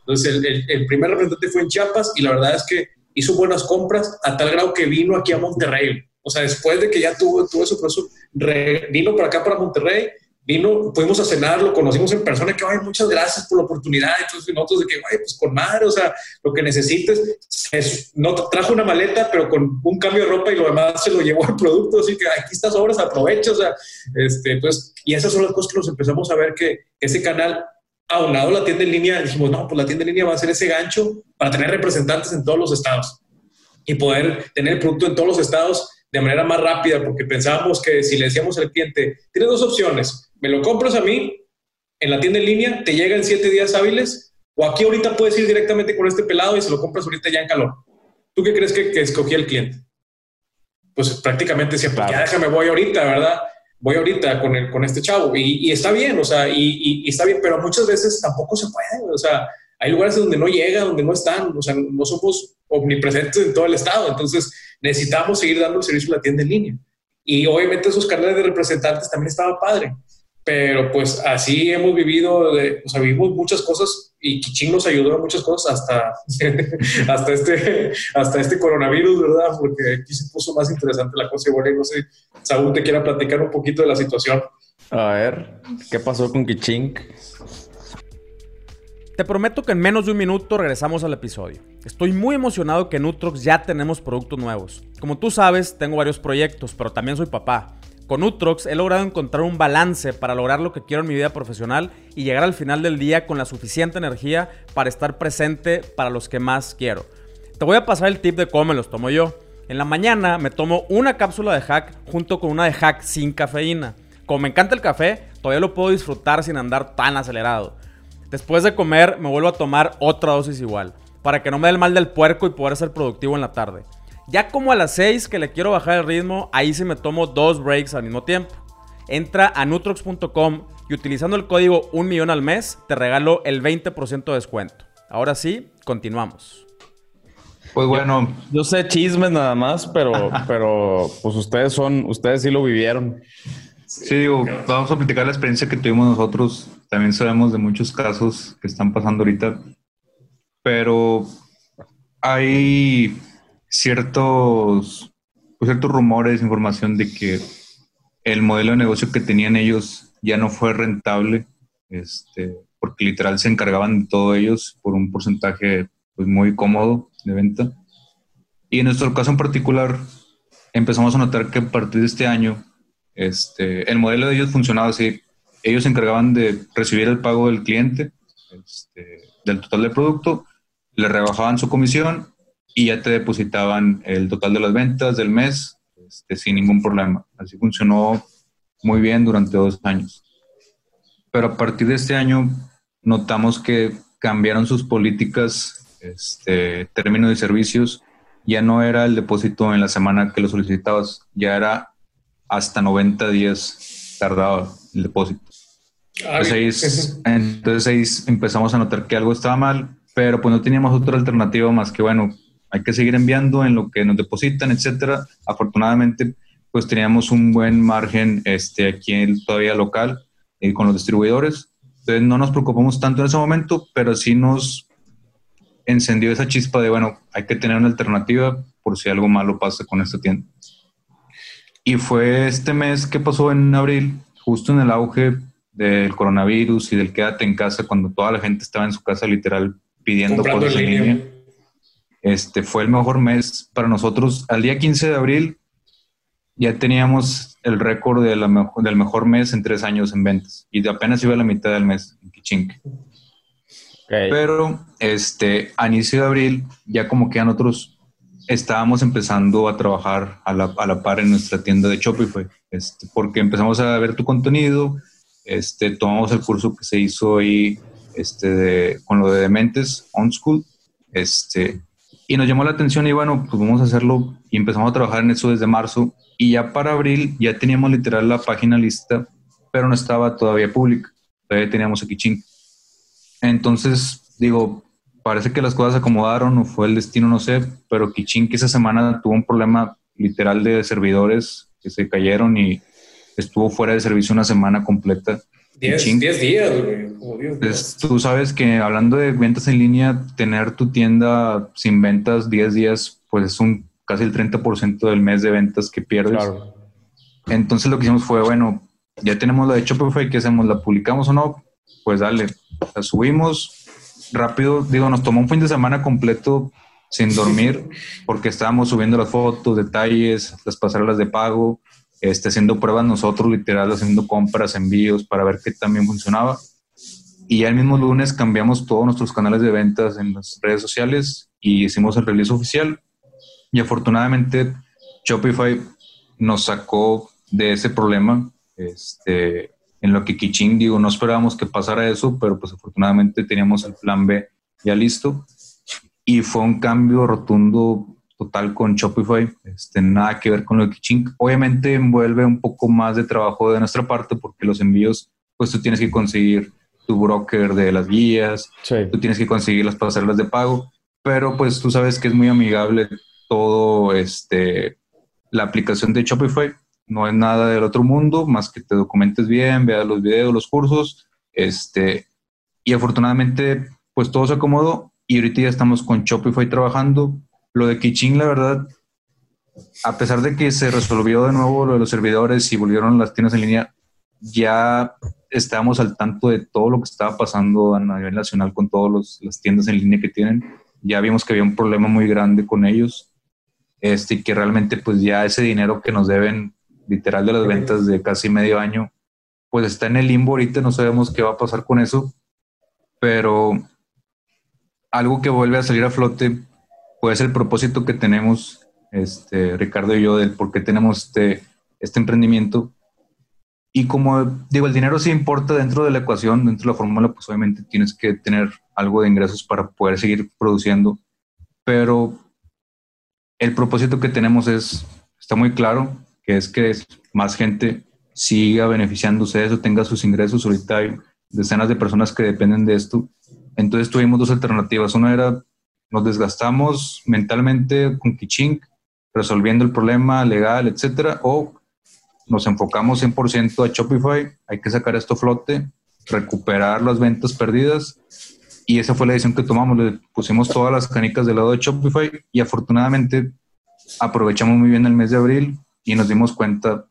Entonces, el, primer representante fue en Chiapas y la verdad es que hizo buenas compras a tal grado que vino aquí a Monterrey. O sea, después de que ya tuvo, tuvo eso, proceso, vino para acá, para Monterrey, vino, fuimos a cenar, lo conocimos en persona, que, ay, muchas gracias por la oportunidad. Entonces, nosotros de que, ay, pues con madre, o sea, lo que necesites. Es, no trajo una maleta, pero con un cambio de ropa y lo demás se lo llevó al producto. Así que aquí estas obras, aprovecha, o sea, este, pues, y esas son las cosas que nos empezamos a ver que ese canal aunado la tienda en línea, dijimos, no, pues la tienda en línea va a ser ese gancho para tener representantes en todos los estados y poder tener el producto en todos los estados de manera más rápida, porque pensábamos que si le decíamos al cliente, tienes dos opciones, me lo compras a mí en la tienda en línea, te llega en siete días hábiles, o aquí ahorita puedes ir directamente con este pelado y se lo compras ahorita ya en calor. ¿Tú qué crees que, que escogía el cliente? Pues prácticamente siempre, ya déjame voy ahorita, ¿verdad? voy ahorita con, el, con este chavo y, está bien, o sea, y, y, está bien, pero muchas veces tampoco se puede, o sea, hay lugares donde no llega, donde no están, o sea, no somos omnipresentes en todo el estado, entonces necesitamos seguir dando el servicio a la tienda en línea. Y obviamente esos canales de representantes también estaba padre pero pues así hemos vivido, de, o sea, vivimos muchas cosas y Kiching nos ayudó en muchas cosas hasta, *laughs* hasta, este, hasta este coronavirus, ¿verdad? Porque aquí se puso más interesante la cosa. Igual, no sé, Saúl te quiera platicar un poquito de la situación. A ver, ¿qué pasó con Kiching? Te prometo que en menos de un minuto regresamos al episodio. Estoy muy emocionado que en Utrox ya tenemos productos nuevos. Como tú sabes, tengo varios proyectos, pero también soy papá. Con Utrox he logrado encontrar un balance para lograr lo que quiero en mi vida profesional y llegar al final del día con la suficiente energía para estar presente para los que más quiero. Te voy a pasar el tip de cómo me los tomo yo. En la mañana me tomo una cápsula de hack junto con una de hack sin cafeína. Como me encanta el café, todavía lo puedo disfrutar sin andar tan acelerado. Después de comer me vuelvo a tomar otra dosis igual. para que no me dé el mal del puerco y poder ser productivo en la tarde. Ya como a las 6 que le quiero bajar el ritmo, ahí sí me tomo dos breaks al mismo tiempo. Entra a nutrox.com y utilizando el código 1 millón al mes te regalo el 20% de descuento. Ahora sí, continuamos. Pues bueno. Yo, sé chismes nada más, pero, *laughs* pero pues ustedes son, ustedes sí lo vivieron. Sí, digo, vamos a platicar la experiencia que tuvimos nosotros. También sabemos de muchos casos que están pasando ahorita, pero hay ciertos, pues, ciertos rumores, información de que el modelo de negocio que tenían ellos ya no fue rentable, este, porque literal se encargaban de todo ellos por un porcentaje pues, muy cómodo de venta. Y en nuestro caso en particular, empezamos a notar que a partir de este año, este, el modelo de ellos funcionaba así. Ellos se encargaban de recibir el pago del cliente, este, del total del producto, le rebajaban su comisión y ya te depositaban el total de las ventas del mes este, sin ningún problema. Así funcionó muy bien durante dos años. Pero a partir de este año notamos que cambiaron sus políticas, este, términos de servicios, ya no era el depósito en la semana que lo solicitabas, ya era hasta 90 días tardaba el depósito. Entonces ahí, entonces ahí empezamos a notar que algo estaba mal, pero pues no teníamos otra alternativa más que, bueno, hay que seguir enviando en lo que nos depositan, etcétera. Afortunadamente, pues teníamos un buen margen este, aquí todavía local eh, con los distribuidores. Entonces no nos preocupamos tanto en ese momento, pero sí nos encendió esa chispa de, bueno, hay que tener una alternativa por si algo malo pasa con esta tienda. Y fue este mes que pasó en abril, justo en el auge del coronavirus y del quédate en casa, cuando toda la gente estaba en su casa literal pidiendo cosas en línea este fue el mejor mes para nosotros. Al día 15 de abril ya teníamos el récord de del mejor mes en tres años en ventas y de apenas iba a la mitad del mes en Kichink. Pero este, a inicio de abril ya como que a nosotros estábamos empezando a trabajar a la, a la par en nuestra tienda de Shopify, este, porque empezamos a ver tu contenido, este, tomamos el curso que se hizo ahí este, con lo de Dementes On School, este, y nos llamó la atención y bueno, pues vamos a hacerlo y empezamos a trabajar en eso desde marzo y ya para abril ya teníamos literal la página lista, pero no estaba todavía pública, todavía teníamos aquí ching. Entonces, digo, parece que las cosas se acomodaron o fue el destino, no sé, pero Kichin que esa semana tuvo un problema literal de servidores que se cayeron y estuvo fuera de servicio una semana completa. 10 días, güey. tú sabes que hablando de ventas en línea, tener tu tienda sin ventas 10 días, pues es un casi el 30% del mes de ventas que pierdes. Entonces lo que hicimos fue, bueno, ya tenemos la de Shopify, ¿qué hacemos? ¿La publicamos o no? Pues dale, la subimos rápido. Digo, nos tomó un fin de semana completo sin dormir *laughs* porque estábamos subiendo las fotos, detalles, las pasarelas de pago, este, haciendo pruebas nosotros, literal, haciendo compras, envíos para ver qué también funcionaba. Y ya el mismo lunes cambiamos todos nuestros canales de ventas en las redes sociales y hicimos el release oficial. Y afortunadamente Shopify nos sacó de ese problema. Este, en lo que Kiching, digo, no esperábamos que pasara eso, pero pues afortunadamente teníamos el plan B ya listo. Y fue un cambio rotundo total con Shopify, este, nada que ver con lo de Kichink. Obviamente envuelve un poco más de trabajo de nuestra parte porque los envíos, pues tú tienes que conseguir tu broker de las guías, tú tienes que conseguir las pasarelas de pago, pero pues tú sabes que es muy amigable todo este la aplicación de Shopify, no es nada del otro mundo, más que te documentes bien, veas los videos, los cursos, este, y afortunadamente pues todo se acomodó y ahorita ya estamos con Shopify trabajando, lo de Kiching, la verdad, a pesar de que se resolvió de nuevo lo de los servidores y volvieron las tiendas en línea, ya estábamos al tanto de todo lo que estaba pasando a nivel nacional con todas las tiendas en línea que tienen. Ya vimos que había un problema muy grande con ellos este, que realmente pues ya ese dinero que nos deben literal de las ventas de casi medio año, pues está en el limbo ahorita, no sabemos qué va a pasar con eso, pero algo que vuelve a salir a flote pues el propósito que tenemos, este, Ricardo y yo, del por qué tenemos este, este emprendimiento, y como digo, el dinero sí importa dentro de la ecuación, dentro de la fórmula, pues obviamente tienes que tener algo de ingresos para poder seguir produciendo. Pero el propósito que tenemos es, está muy claro, que es que más gente siga beneficiándose de eso, tenga sus ingresos. Ahorita hay decenas de personas que dependen de esto. Entonces tuvimos dos alternativas. Una era, nos desgastamos mentalmente con Kichink, resolviendo el problema legal, etcétera, o nos enfocamos 100% a Shopify, hay que sacar esto flote, recuperar las ventas perdidas y esa fue la decisión que tomamos, le pusimos todas las canicas del lado de Shopify y afortunadamente aprovechamos muy bien el mes de abril y nos dimos cuenta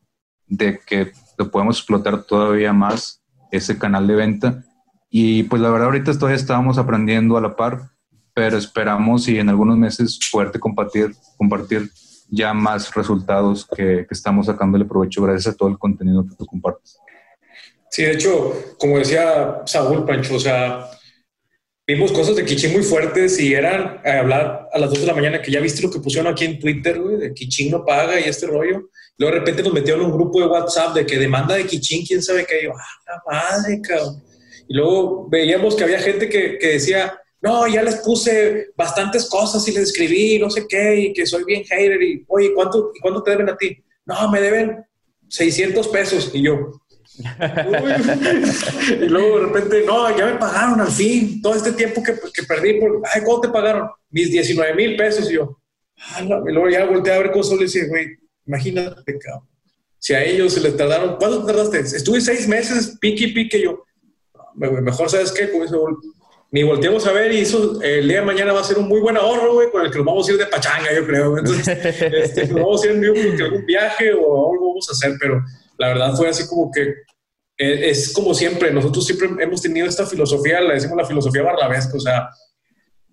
de que lo podemos explotar todavía más ese canal de venta y pues la verdad ahorita todavía estábamos aprendiendo a la par, pero esperamos y en algunos meses poderte compartir, compartir ya más resultados que, que estamos sacándole provecho gracias a todo el contenido que tú compartes. Sí, de hecho, como decía Saúl Pancho, o sea, vimos cosas de Kichín muy fuertes y eran a hablar a las 2 de la mañana que ya viste lo que pusieron aquí en Twitter, güey, de Kichín no paga y este rollo. Luego de repente nos metieron en un grupo de WhatsApp de que demanda de Kichín, quién sabe qué. yo, ah, la madre, cabrón. Y luego veíamos que había gente que, que decía, no, ya les puse bastantes cosas y les escribí, no sé qué, y que soy bien hater, y oye, ¿cuánto, ¿y cuánto te deben a ti? No, me deben 600 pesos, y yo. *laughs* y luego de repente, no, ya me pagaron al fin, todo este tiempo que, que perdí, por, ay, ¿cómo te pagaron? Mis 19 mil pesos, y yo. Ah, y luego ya volteé a ver cosas y le dije, güey, imagínate, cabrón. Si a ellos se les tardaron, ¿cuánto tardaste? Estuve seis meses, pique pique, yo. Mejor, ¿sabes qué? Como ni volteamos a ver y eso el día de mañana va a ser un muy buen ahorro, güey, con el que nos vamos a ir de pachanga, yo creo. Entonces, *laughs* este, nos vamos a ir en algún viaje o algo vamos a hacer, pero la verdad fue así como que eh, es como siempre, nosotros siempre hemos tenido esta filosofía, la decimos la filosofía barrabesca, o sea,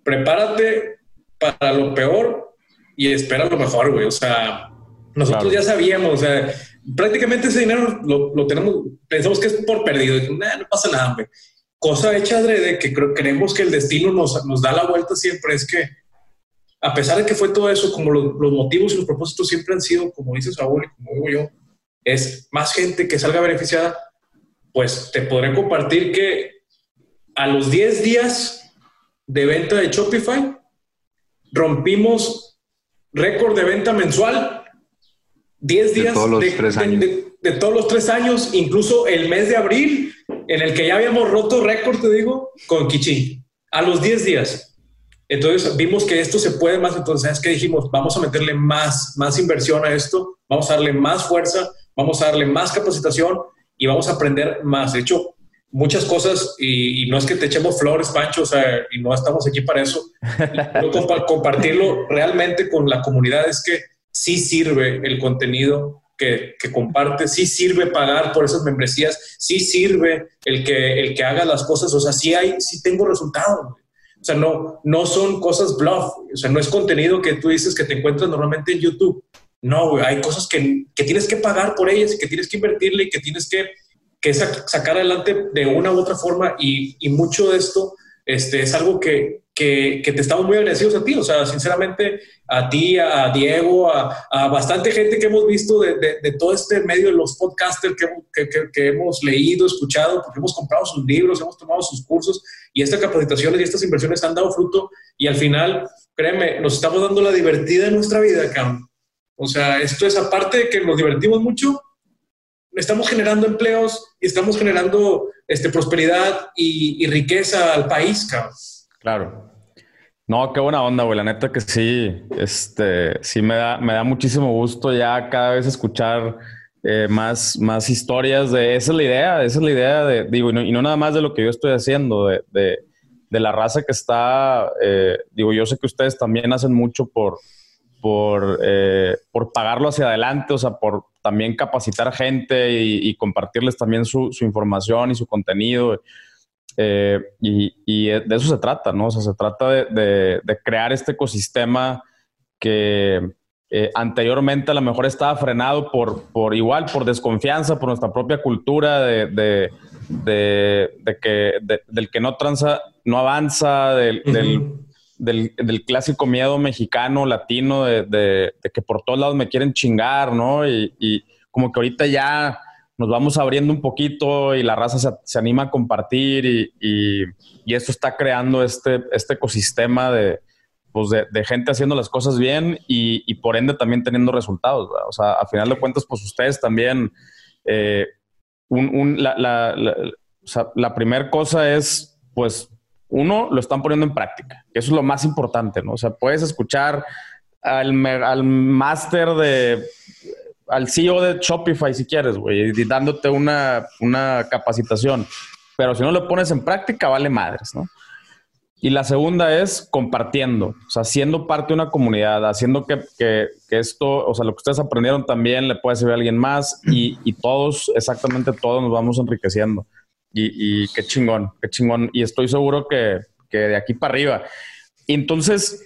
prepárate para lo peor y espera lo mejor, güey, o sea, nosotros ya sabíamos, o sea, prácticamente ese dinero lo, lo tenemos, pensamos que es por perdido, no pasa nada, güey cosa hecha de que creemos que el destino nos, nos da la vuelta siempre es que, a pesar de que fue todo eso, como los, motivos y los propósitos siempre han sido, como dice Saúl y como digo yo, es más gente que salga beneficiada, pues te podré compartir que a los 10 días de venta de Shopify, rompimos récord de venta mensual. 10 días de todos los tres años. de todos los tres años, incluso el mes de abril en el que ya habíamos roto récord, te digo, con Kichi, a los 10 días. Entonces vimos que esto se puede más, entonces es que dijimos, vamos a meterle más, más inversión a esto, vamos a darle más fuerza, vamos a darle más capacitación y vamos a aprender más. De hecho, muchas cosas, y, no es que te echemos flores, Pancho, o sea, y no estamos aquí para eso, *laughs* compartirlo realmente con la comunidad es que sí sirve el contenido que, comparte, sí sirve pagar por esas membresías, sí sirve el que, el que haga las cosas, o sea, sí hay, sí tengo resultados. O sea, no, no son cosas bluff, o sea, no es contenido que tú dices que te encuentras normalmente en YouTube. No, hay cosas que, que, tienes que pagar por ellas y que tienes que invertirle y que tienes que, que sacar adelante de una u otra forma. Y, mucho de esto este, es algo que, que, te estamos muy agradecidos a ti, o sea, sinceramente a ti, a Diego, a, bastante gente que hemos visto de, de, todo este medio de los podcasters que, que, hemos leído, escuchado, porque hemos comprado sus libros, hemos tomado sus cursos y estas capacitaciones y estas inversiones han dado fruto y al final, créeme, nos estamos dando la divertida en nuestra vida, cabrón. O sea, esto es aparte de que nos divertimos mucho, estamos generando empleos y estamos generando este, prosperidad y, riqueza al país, cabrón. Claro. No, qué buena onda, güey. La neta que sí, este, sí me da, me da muchísimo gusto ya cada vez escuchar eh, más, más historias de esa es la idea, esa es la idea de, digo, y no, nada más de lo que yo estoy haciendo, de, de, la raza que está, eh, digo, yo sé que ustedes también hacen mucho por, por, eh, por pagarlo hacia adelante, o sea, por también capacitar gente y, compartirles también su, su, información y su contenido. Eh, y, de eso se trata, ¿no? O sea, se trata de, crear este ecosistema que eh, anteriormente a lo mejor estaba frenado por, por igual, por desconfianza, por nuestra propia cultura de, que, del que no tranza, no avanza, del, clásico miedo mexicano, latino, de, que por todos lados me quieren chingar, ¿no? Y, como que ahorita ya nos vamos abriendo un poquito y la raza se, anima a compartir y, y, esto está creando este, este ecosistema de, pues de, gente haciendo las cosas bien y, por ende también teniendo resultados. O sea, a final de cuentas, pues ustedes también, eh, la, la, la primera cosa es, pues, uno, lo están poniendo en práctica. Eso es lo más importante, ¿no? O sea, puedes escuchar al, al máster de al CEO de Shopify si quieres, güey, dándote una, una capacitación. Pero si no lo pones en práctica, vale madres, ¿no? Y la segunda es compartiendo, o sea, siendo parte de una comunidad, haciendo que, que, que esto, o sea, lo que ustedes aprendieron también le puede servir a alguien más y, y todos, exactamente todos nos vamos enriqueciendo. Y, qué chingón, qué chingón. Y estoy seguro que, que de aquí para arriba. entonces,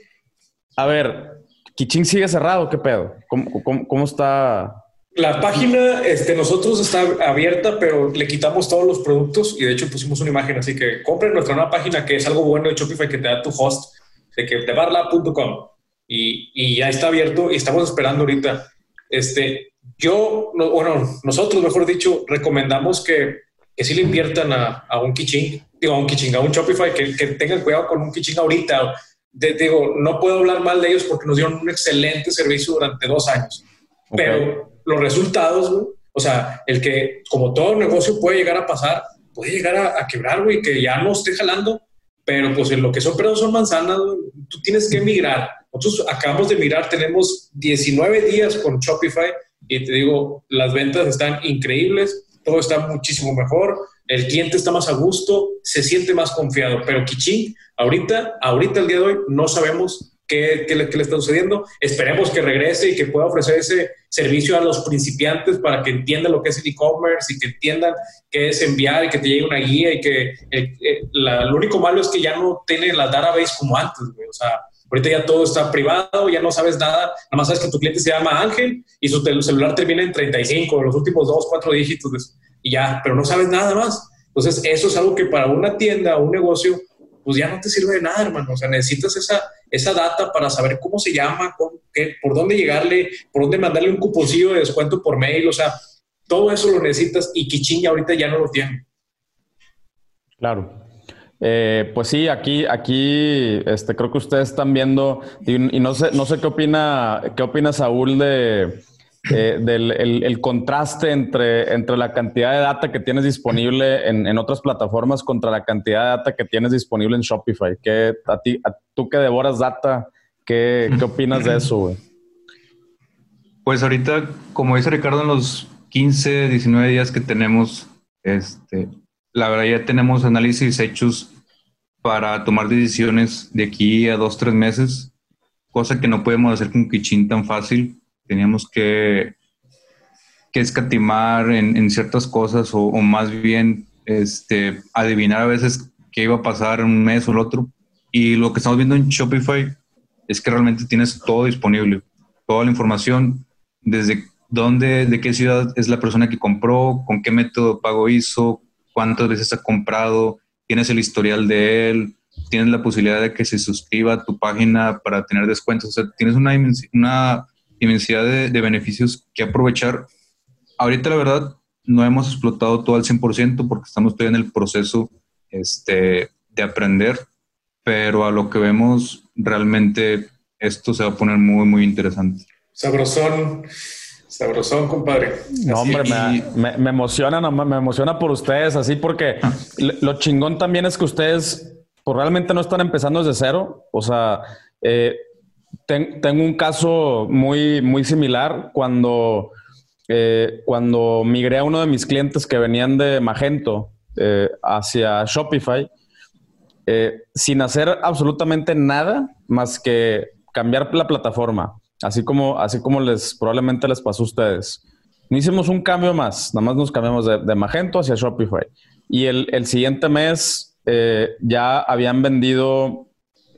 a ver, Kiching sigue cerrado, ¿qué pedo? ¿Cómo, está? La página, este, nosotros está abierta, pero le quitamos todos los productos y de hecho pusimos una imagen, así que compren nuestra nueva página que es algo bueno de Shopify que te da tu host, de que de barla.com y, y ya está abierto y estamos esperando ahorita. Este, yo, bueno, nosotros, mejor dicho, recomendamos que, que sí le inviertan a, a un Kiching, digo, a un Kiching, a un Shopify, que, que tengan cuidado con un Kiching ahorita. Digo, no puedo hablar mal de ellos porque nos dieron un excelente servicio durante dos años, pero los resultados, o sea, el que como todo negocio puede llegar a pasar, puede llegar a, quebrar, güey, que ya no esté jalando, pero pues en lo que son pedos son manzanas, tú tienes que migrar. Nosotros acabamos de migrar, tenemos 19 días con Shopify y te digo, las ventas están increíbles, todo está muchísimo mejor el cliente está más a gusto, se siente más confiado. Pero Kiching, ahorita, ahorita el día de hoy, no sabemos qué, qué, le, está sucediendo. Esperemos que regrese y que pueda ofrecer ese servicio a los principiantes para que entiendan lo que es el e-commerce y que entiendan qué es enviar y que te llegue una guía y que eh, eh, lo único malo es que ya no tiene la database como antes, O sea, ahorita ya todo está privado, ya no sabes nada, nada más sabes que tu cliente se llama Ángel y su celular termina en 35, los últimos dos, cuatro dígitos. Y ya, pero no sabes nada más. Entonces, eso es algo que para una tienda o un negocio, pues ya no te sirve de nada, hermano. O sea, necesitas esa, esa data para saber cómo se llama, por dónde llegarle, por dónde mandarle un cuponcillo de descuento por mail. O sea, todo eso lo necesitas y Kichin ahorita ya no lo tiene. Claro. Eh, pues sí, aquí, aquí, este, creo que ustedes están viendo y, no sé, no sé qué opina, qué opina Saúl de, eh, del el, contraste entre, entre la cantidad de data que tienes disponible en, en, otras plataformas contra la cantidad de data que tienes disponible en Shopify. ¿Qué, a ti, tú que devoras data, ¿qué, qué opinas de eso, güey? Pues ahorita, como dice Ricardo, en los 15, 19 días que tenemos, este, la verdad ya tenemos análisis hechos para tomar decisiones de aquí a dos, tres meses, cosa que no podemos hacer con Kichin tan fácil teníamos que, que escatimar en, ciertas cosas o, más bien este, adivinar a veces qué iba a pasar en un mes o el otro. Y lo que estamos viendo en Shopify es que realmente tienes todo disponible, toda la información, desde dónde, de qué ciudad es la persona que compró, con qué método de pago hizo, cuántas veces ha comprado, tienes el historial de él, tienes la posibilidad de que se suscriba a tu página para tener descuentos. O sea, tienes una, una inmensidad de, beneficios que aprovechar. Ahorita, la verdad, no hemos explotado todo al 100% porque estamos todavía en el proceso este, de aprender, pero a lo que vemos, realmente esto se va a poner muy, muy interesante. Sabrosón. Sabrosón, compadre. No, hombre, me, me, emociona, no, me emociona por ustedes, así porque ah. lo chingón también es que ustedes pues, realmente no están empezando desde cero. O sea, eh, tengo un caso muy, muy similar cuando, eh, cuando migré a uno de mis clientes que venían de Magento eh, hacia Shopify, eh, sin hacer absolutamente nada más que cambiar la plataforma, así como, así como les probablemente les pasó a ustedes. No hicimos un cambio más, nada más nos cambiamos de, de Magento hacia Shopify. Y el, el siguiente mes ya habían vendido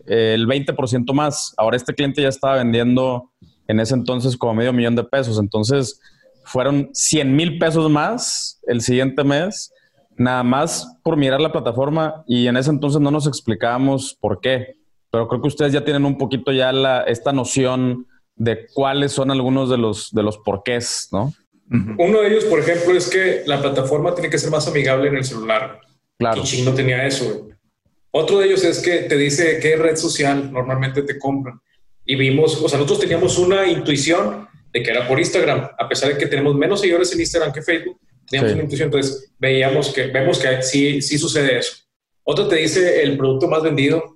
el 20% más. Ahora este cliente ya estaba vendiendo en ese entonces como medio millón de pesos. Entonces fueron 100 mil pesos más el siguiente mes, nada más por mirar la plataforma y en ese entonces no nos explicábamos por qué. Pero creo que ustedes ya tienen un poquito ya la, esta noción de cuáles son algunos de los, de los porqués, ¿no? Uno de ellos, por ejemplo, es que la plataforma tiene que ser más amigable en el celular. Claro. Y no tenía eso. Otro de ellos es que te dice qué red social normalmente te compran. Y vimos, o sea, nosotros teníamos una intuición de que era por Instagram, a pesar de que tenemos menos seguidores en Instagram que Facebook, teníamos una intuición, entonces veíamos que, vemos que sí, sí sucede eso. Otro te dice el producto más vendido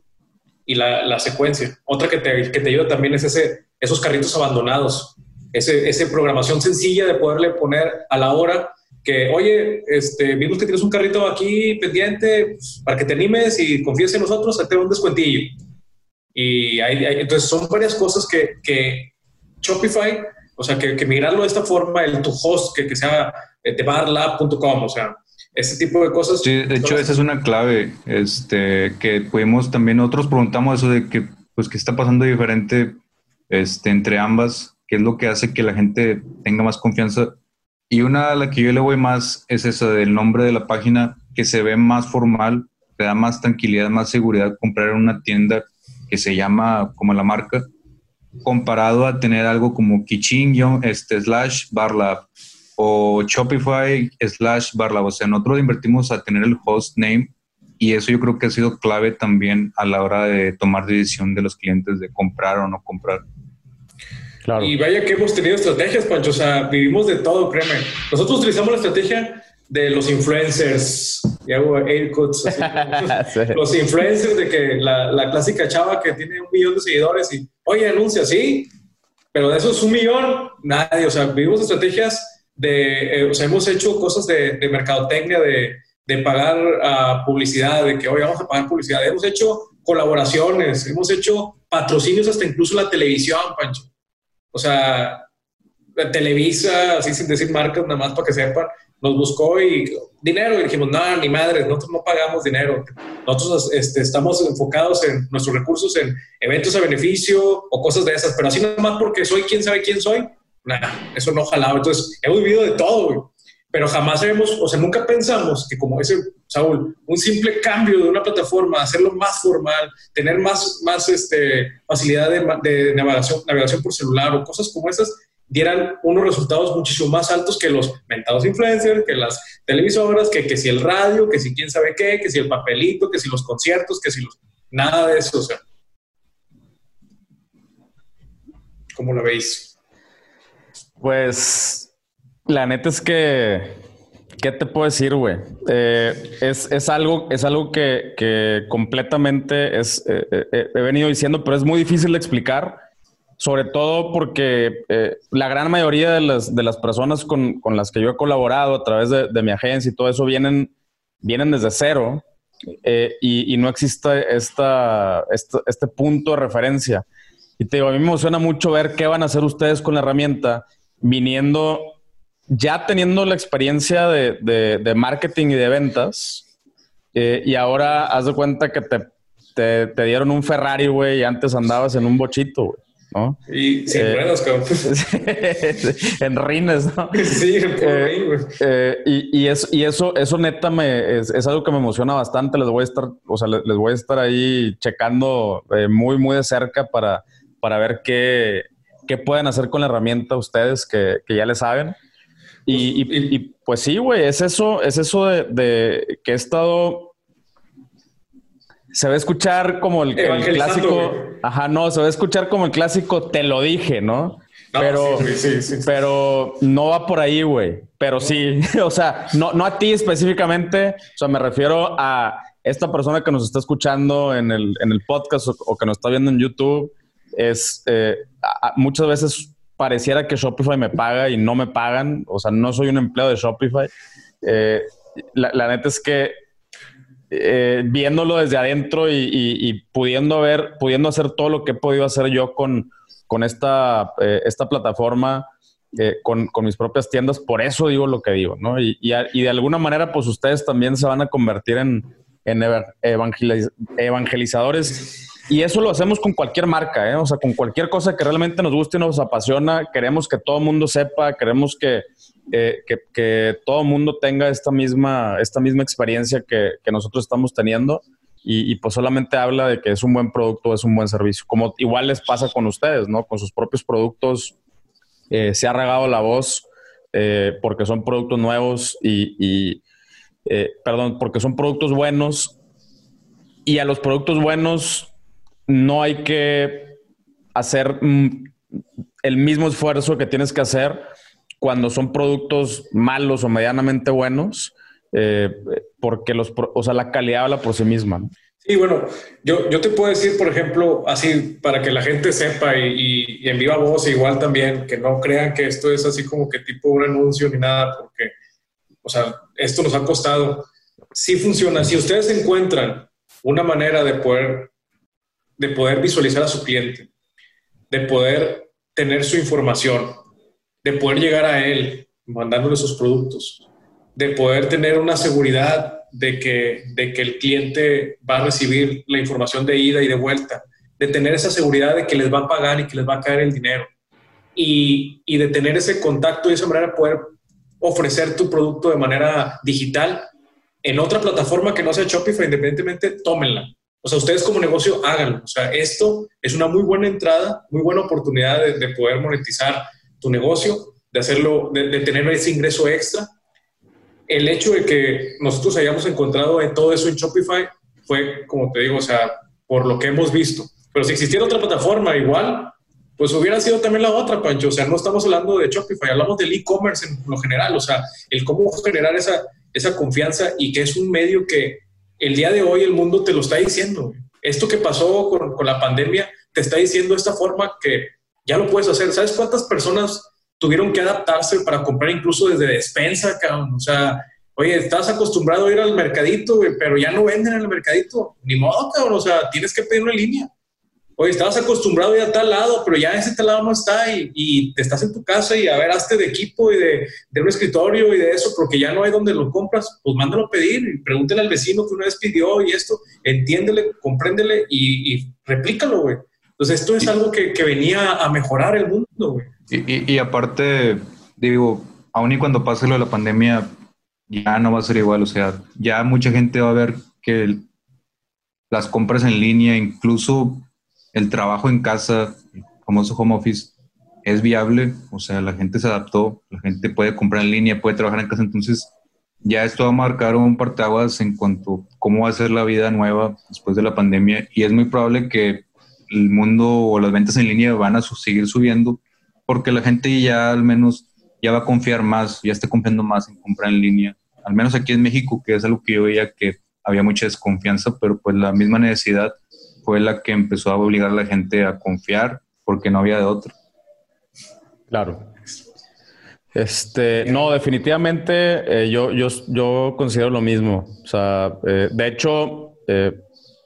y la, la secuencia. Otra que te, que te ayuda también es ese, esos carritos abandonados, esa programación sencilla de poderle poner a la hora que, oye, este, vimos que tienes un carrito aquí pendiente pues, para que te animes y confíes en nosotros, te un descuentillo. Y hay, entonces son varias cosas que, que Shopify, o sea, que, que, migrarlo de esta forma, el tu host, que, que sea de barlab.com, o sea, ese tipo de cosas. Sí, de hecho, esa es una clave, este, que pudimos también, nosotros preguntamos eso de que, pues, qué está pasando diferente este, entre ambas, qué es lo que hace que la gente tenga más confianza. Y una a la que yo le voy más es esa del nombre de la página, que se ve más formal, te da más tranquilidad, más seguridad comprar en una tienda que se llama como la marca, comparado a tener algo como Kichin, este, slash Barlab o Shopify slash Barlab. O sea, nosotros invertimos a tener el host name y eso yo creo que ha sido clave también a la hora de tomar decisión de los clientes de comprar o no comprar. Claro. Y vaya que hemos tenido estrategias, Pancho. O sea, vivimos de todo, créeme. Nosotros utilizamos la estrategia de los influencers, y hago air *laughs* los influencers de que la, la, clásica chava que tiene un millón de seguidores y, oye, anuncia, sí, pero de esos un millón, nadie, o sea, vivimos estrategias de, eh, o sea, hemos hecho cosas de, de mercadotecnia, de, de pagar a publicidad, de que hoy vamos a pagar publicidad, hemos hecho colaboraciones, hemos hecho patrocinios hasta incluso la televisión, Pancho. O sea, Televisa, así sin decir marcas, nada más para que sepan, nos buscó y dinero y dijimos, no, ni madre, nosotros no pagamos dinero. Nosotros este, estamos enfocados en nuestros recursos en eventos a beneficio o cosas de esas, pero así nada más porque soy quien sabe quién soy, nada, eso no jalaba. Entonces, hemos vivido de todo, pero jamás sabemos, o sea, nunca pensamos que como ese, Saúl, un simple cambio de una plataforma, hacerlo más formal, tener más, más este, facilidad de, de navegación, navegación por celular o cosas como esas, dieran unos resultados muchísimo más altos que los mentados influencers, que las televisoras, que, que si el radio, que si quién sabe qué, que si el papelito, que si los conciertos, que si los... Nada de eso, o sea. ¿Cómo lo veis? Pues la neta es que, ¿qué te puedo decir, güey? Eh, es, algo, es algo que, que completamente es, eh, eh, he venido diciendo, pero es muy difícil de explicar sobre todo porque la gran mayoría de las, de las personas con, con, las que yo he colaborado a través de, de, mi agencia y todo eso vienen, vienen desde cero y, y, no existe esta, este punto de referencia. Y te digo, a mí me emociona mucho ver qué van a hacer ustedes con la herramienta viniendo, ya teniendo la experiencia de, de, de marketing y de ventas. Eh, y ahora haz de cuenta que te, te, te dieron un Ferrari, güey, y antes andabas en un bochito, güey. Y sin eh, ruedas, cabrón. *laughs* en rines, ¿no? *laughs* Sí, eh, eh, y, y, eso, y eso, eso neta me, es, algo que me emociona bastante. Les voy a estar, o sea, les, voy a estar ahí checando muy, muy de cerca para, para ver qué, qué pueden hacer con la herramienta ustedes que, que ya le saben. Y, y, pues sí, güey, es eso, es eso de, de que he estado se va a escuchar como el, clásico. Ajá, no, se va a escuchar como el clásico, te lo dije, ¿no? pero, pero no va por ahí, güey. Pero sí, *laughs* o sea, no, no a ti específicamente. O sea, me refiero a esta persona que nos está escuchando en el, en el podcast o, que nos está viendo en YouTube. Es eh, muchas veces pareciera que Shopify me paga y no me pagan. O sea, no soy un empleado de Shopify. Eh, la, neta es que eh, viéndolo desde adentro y, pudiendo ver, pudiendo hacer todo lo que he podido hacer yo con, con esta, esta plataforma, con, con, mis propias tiendas, por eso digo lo que digo, ¿no? Y, y, de alguna manera, pues ustedes también se van a convertir en, en evangelizadores. Y eso lo hacemos con cualquier marca, ¿eh? O sea, con cualquier cosa que realmente nos guste y nos apasiona. Queremos que todo el mundo sepa, queremos que, eh, que, todo el mundo tenga esta misma, esta misma experiencia que, que nosotros estamos teniendo. Y, y, pues solamente habla de que es un buen producto, es un buen servicio. Como igual les pasa con ustedes, ¿no? Con sus propios productos eh, se ha regado la voz eh, porque son productos nuevos y, eh, perdón, porque son productos buenos y a los productos buenos no hay que hacer mm, el mismo esfuerzo que tienes que hacer cuando son productos malos o medianamente buenos, eh, porque los, o sea, la calidad habla por sí misma. Sí, bueno, yo, yo te puedo decir, por ejemplo, así para que la gente sepa y, y, en viva voz igual también, que no crean que esto es así como que tipo un anuncio ni nada, porque, o sea, esto nos ha costado. Sí funciona. Si ustedes encuentran una manera de poder, de poder visualizar a su cliente, de poder tener su información, de poder llegar a él mandándole sus productos, de poder tener una seguridad de que, de que el cliente va a recibir la información de ida y de vuelta, de tener esa seguridad de que les va a pagar y que les va a caer el dinero y, y de tener ese contacto y esa manera de poder ofrecer tu producto de manera digital en otra plataforma que no sea Shopify, independientemente, tómenla. O sea, ustedes como negocio háganlo. O sea, esto es una muy buena entrada, muy buena oportunidad de, de poder monetizar tu negocio, de hacerlo, de, de tener ese ingreso extra el hecho de que nosotros hayamos encontrado en todo eso en Shopify fue, como te digo, o sea, por lo que hemos visto. Pero si existiera otra plataforma igual, pues hubiera sido también la otra, Pancho. O sea, no estamos hablando de Shopify, hablamos del e-commerce en lo general. O sea, el cómo generar esa, esa confianza y que es un medio que el día de hoy el mundo te lo está diciendo. Esto que pasó con, con la pandemia te está diciendo esta forma que ya lo puedes hacer. ¿Sabes cuántas personas tuvieron que adaptarse para comprar incluso desde despensa, cabrón. O sea, oye, estás acostumbrado a ir al mercadito, pero ya no venden en el mercadito. Ni modo, cabrón. O sea, tienes que pedirlo en línea. Oye, estabas acostumbrado a ir a tal lado, pero ya ese tal lado no está y, y, te estás en tu casa y a ver, hazte de equipo y de, de, un escritorio y de eso, porque ya no hay donde lo compras, pues mándalo a pedir y pregúntale al vecino que una vez pidió y esto, entiéndele, compréndele y, y replícalo, güey. Entonces, esto es algo que, que venía a mejorar el mundo, güey. Y, y, aparte, digo, aún y cuando pase lo de la pandemia, ya no va a ser igual. O sea, ya mucha gente va a ver que las compras en línea, incluso el trabajo en casa, el famoso home office, es viable. O sea, la gente se adaptó, la gente puede comprar en línea, puede trabajar en casa. Entonces, ya esto va a marcar un parteaguas en cuanto a cómo va a ser la vida nueva después de la pandemia. Y es muy probable que el mundo o las ventas en línea van a seguir subiendo porque la gente ya al menos ya va a confiar más, ya está confiando más en comprar en línea. Al menos aquí en México, que es algo que yo veía que había mucha desconfianza, pero pues la misma necesidad fue la que empezó a obligar a la gente a confiar porque no había de otro. Claro. Este, no, definitivamente eh, yo, yo, yo considero lo mismo. O sea, eh, de hecho, eh,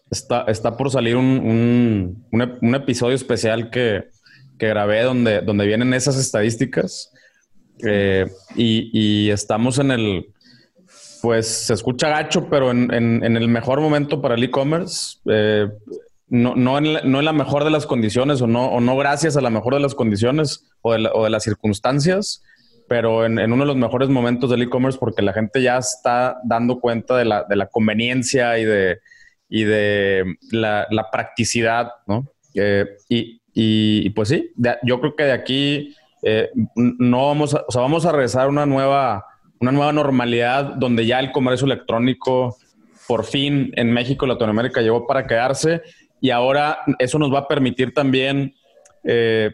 está, está por salir un, un, episodio especial que, que grabé donde, donde vienen esas estadísticas y, y, estamos en el, pues se escucha gacho, pero en, en, en el mejor momento para el e-commerce, no, no, en la, no en la mejor de las condiciones o no, o no gracias a la mejor de las condiciones o de, o de las circunstancias, pero en, en, uno de los mejores momentos del e-commerce porque la gente ya está dando cuenta de la, de la conveniencia y de, y de la, la practicidad, ¿no? Eh, y, y, pues sí, yo creo que de aquí eh, no vamos a, o sea, vamos a regresar a una nueva, una nueva normalidad donde ya el comercio electrónico por fin en México Latinoamérica llegó para quedarse y ahora eso nos va a permitir también eh,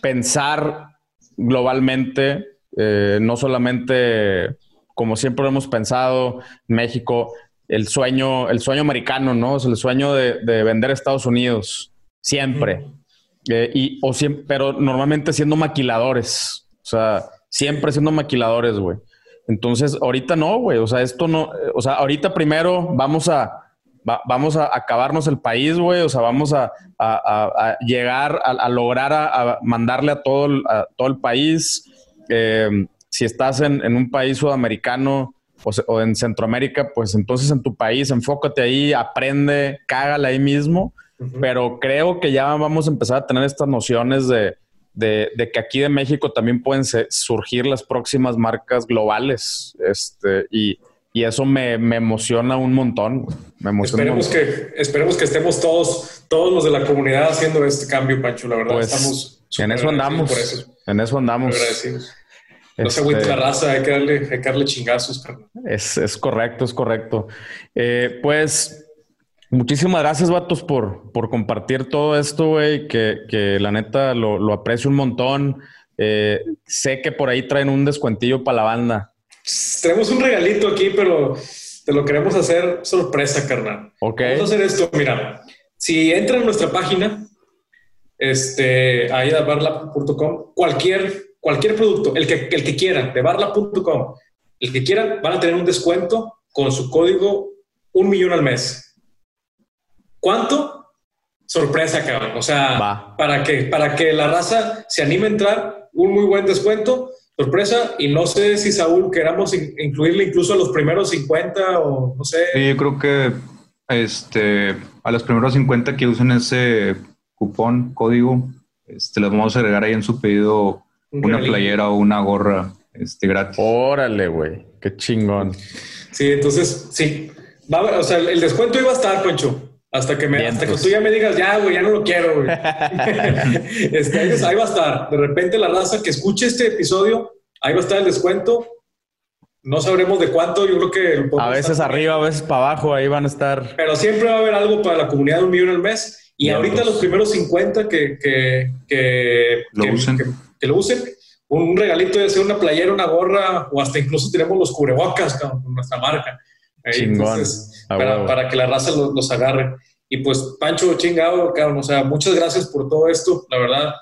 pensar globalmente, eh, no solamente como siempre lo hemos pensado en México, el sueño, el sueño americano, ¿no? Sea, el sueño de, de, vender a Estados Unidos siempre. Eh, y, o siempre, pero normalmente siendo maquiladores. O sea, siempre siendo maquiladores, güey. Entonces, ahorita no, güey. O sea, esto no. O sea, ahorita primero vamos a. Va, vamos a acabarnos el país, güey. O sea, vamos a, a, a llegar a, lograr a, mandarle a todo, el, a todo el país. Eh, si estás en, en, un país sudamericano o, o, en Centroamérica, pues entonces en tu país, enfócate ahí, aprende, cágala ahí mismo pero creo que ya vamos a empezar a tener estas nociones de, de, de que aquí de México también pueden surgir las próximas marcas globales. Este, y, y eso me, me, emociona un montón. Me emociona esperemos, un montón. Que, esperemos que estemos todos, todos los de la comunidad haciendo este cambio, Pancho. La verdad, pues, estamos. En eso andamos. Eso. En eso andamos. No se agüite la raza, hay que darle, hay que darle chingazos. Es, es correcto, es correcto. Eh, pues Muchísimas gracias, vatos, por, por compartir todo esto, güey, que, que, la neta lo, lo, aprecio un montón. Eh, sé que por ahí traen un descuentillo para la banda. Tenemos un regalito aquí, pero te lo queremos hacer sorpresa, carnal. Ok. Vamos a hacer esto, mira. Si entran a nuestra página, este, ahí a barla.com, cualquier, cualquier producto, el que, el que quieran, de barla.com, el que quieran, van a tener un descuento con su código un millón al mes. ¿Cuánto? Sorpresa, cabrón. O sea, para que, para que la raza se anime a entrar, un muy buen descuento, sorpresa. Y no sé si Saúl queramos incluirle incluso a los primeros 50 o no sé. Sí, yo creo que este, a los primeros 50 que usen ese cupón, código, este, les vamos a agregar ahí en su pedido una playera o una gorra este, gratis. Órale, güey, qué chingón. Sí, entonces, sí. o sea, el descuento iba a estar, Poncho. Hasta que, me, hasta que tú ya me digas, ya, güey, ya no lo quiero, güey. *laughs* este, ahí va a estar. De repente la raza que escuche este episodio, ahí va a estar el descuento. No sabremos de cuánto, yo creo que... A veces arriba, a veces para abajo, ahí van a estar. Pero siempre va a haber algo para la comunidad de un millón al mes. Y ahorita los primeros 50 que, que, que, lo, usen. que, lo usen, un regalito de ser una playera, una gorra, o hasta incluso tenemos los cubrebocas con nuestra marca. Entonces, para, para, que la raza los, los, agarre. Y pues, Pancho, chingado, cabrón, o sea, muchas gracias por todo esto, la verdad,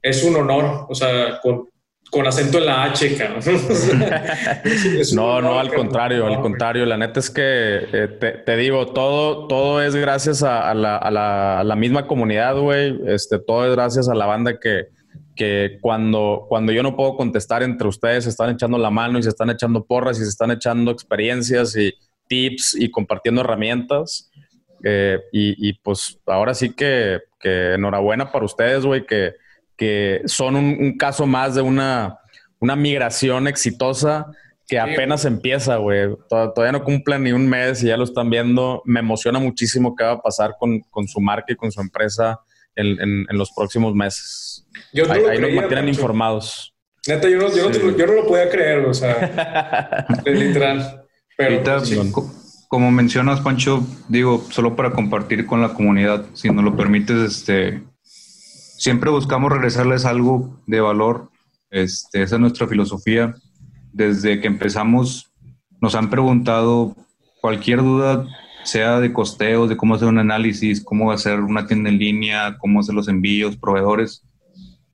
es un honor, o sea, con, con acento en la H, cabrón. *laughs* no, no, al contrario, al contrario, la neta es que eh, te, te, digo, todo, todo es gracias a, a, la, a, la, a la, misma comunidad, güey, este, todo es gracias a la banda que, que cuando, cuando yo no puedo contestar entre ustedes, se están echando la mano y se están echando porras y se están echando experiencias y tips y compartiendo herramientas. Eh, y, pues ahora sí que, enhorabuena para ustedes, güey, que, que son un, caso más de una, una migración exitosa que apenas empieza, güey. Todavía no cumplen ni un mes y ya lo están viendo. Me emociona muchísimo qué va a pasar con, con su marca y con su empresa en, en, los próximos meses. Yo no ahí, nos mantienen informados. Neta, yo no, yo, no, yo no, lo podía creer, o sea, *laughs* literal. Pero, como mencionas, Pancho, digo, solo para compartir con la comunidad, si nos lo permites, este, siempre buscamos regresarles algo de valor. Este, esa es nuestra filosofía. Desde que empezamos, nos han preguntado cualquier duda, sea de costeos, de cómo hacer un análisis, cómo hacer una tienda en línea, cómo hacer los envíos, proveedores.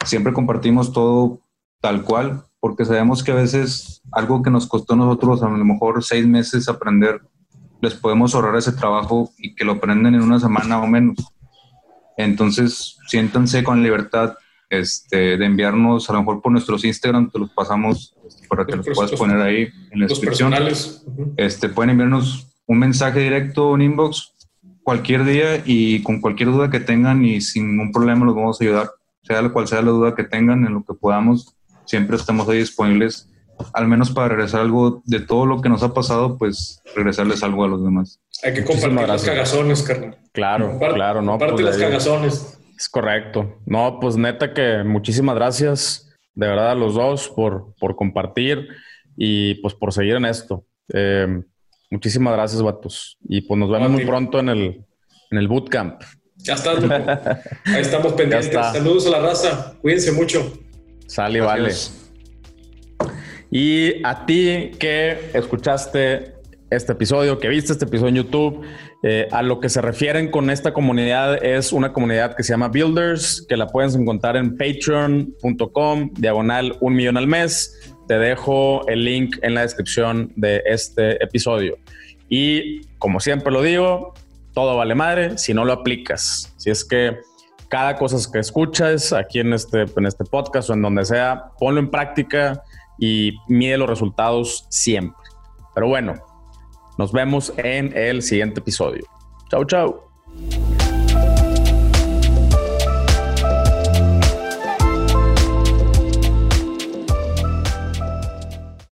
Siempre compartimos todo tal cual, porque sabemos que a veces algo que nos costó a nosotros a lo mejor seis meses aprender, les podemos ahorrar ese trabajo y que lo aprendan en una semana o menos. Entonces, siéntanse con libertad este, de enviarnos, a lo mejor por nuestros Instagram, te los pasamos este, para que los, puedas poner ahí en la descripción. Este, pueden enviarnos un mensaje directo, un inbox, cualquier día y con cualquier duda que tengan y sin ningún problema los vamos a ayudar, sea la cual sea la duda que tengan, en lo que podamos, siempre estamos ahí disponibles al menos para regresar algo de todo lo que nos ha pasado, pues regresarles algo a los demás. Hay que compartir las cagazones, carnal. Claro, claro, no. Comparte pues, las cagazones. Es correcto. No, pues neta que muchísimas gracias, de verdad, a los dos por, por compartir y pues por seguir en esto. Eh, muchísimas gracias, vatos. Y pues nos vemos muy pronto en el, en el bootcamp. Ya está, Ahí estamos *laughs* pendientes. Saludos a la raza. Cuídense mucho. Sale, vale. Y a ti que escuchaste este episodio, que viste este episodio en YouTube, eh, a lo que se refieren con esta comunidad es una comunidad que se llama Builders, que la puedes encontrar en patreon.com, diagonal un millón al mes. Te dejo el link en la descripción de este episodio. Y como siempre lo digo, todo vale madre si no lo aplicas. Si es que cada cosa que escuchas aquí en este, en este podcast o en donde sea, ponlo en práctica y mide los resultados siempre. Pero bueno, nos vemos en el siguiente episodio. Chau, chau.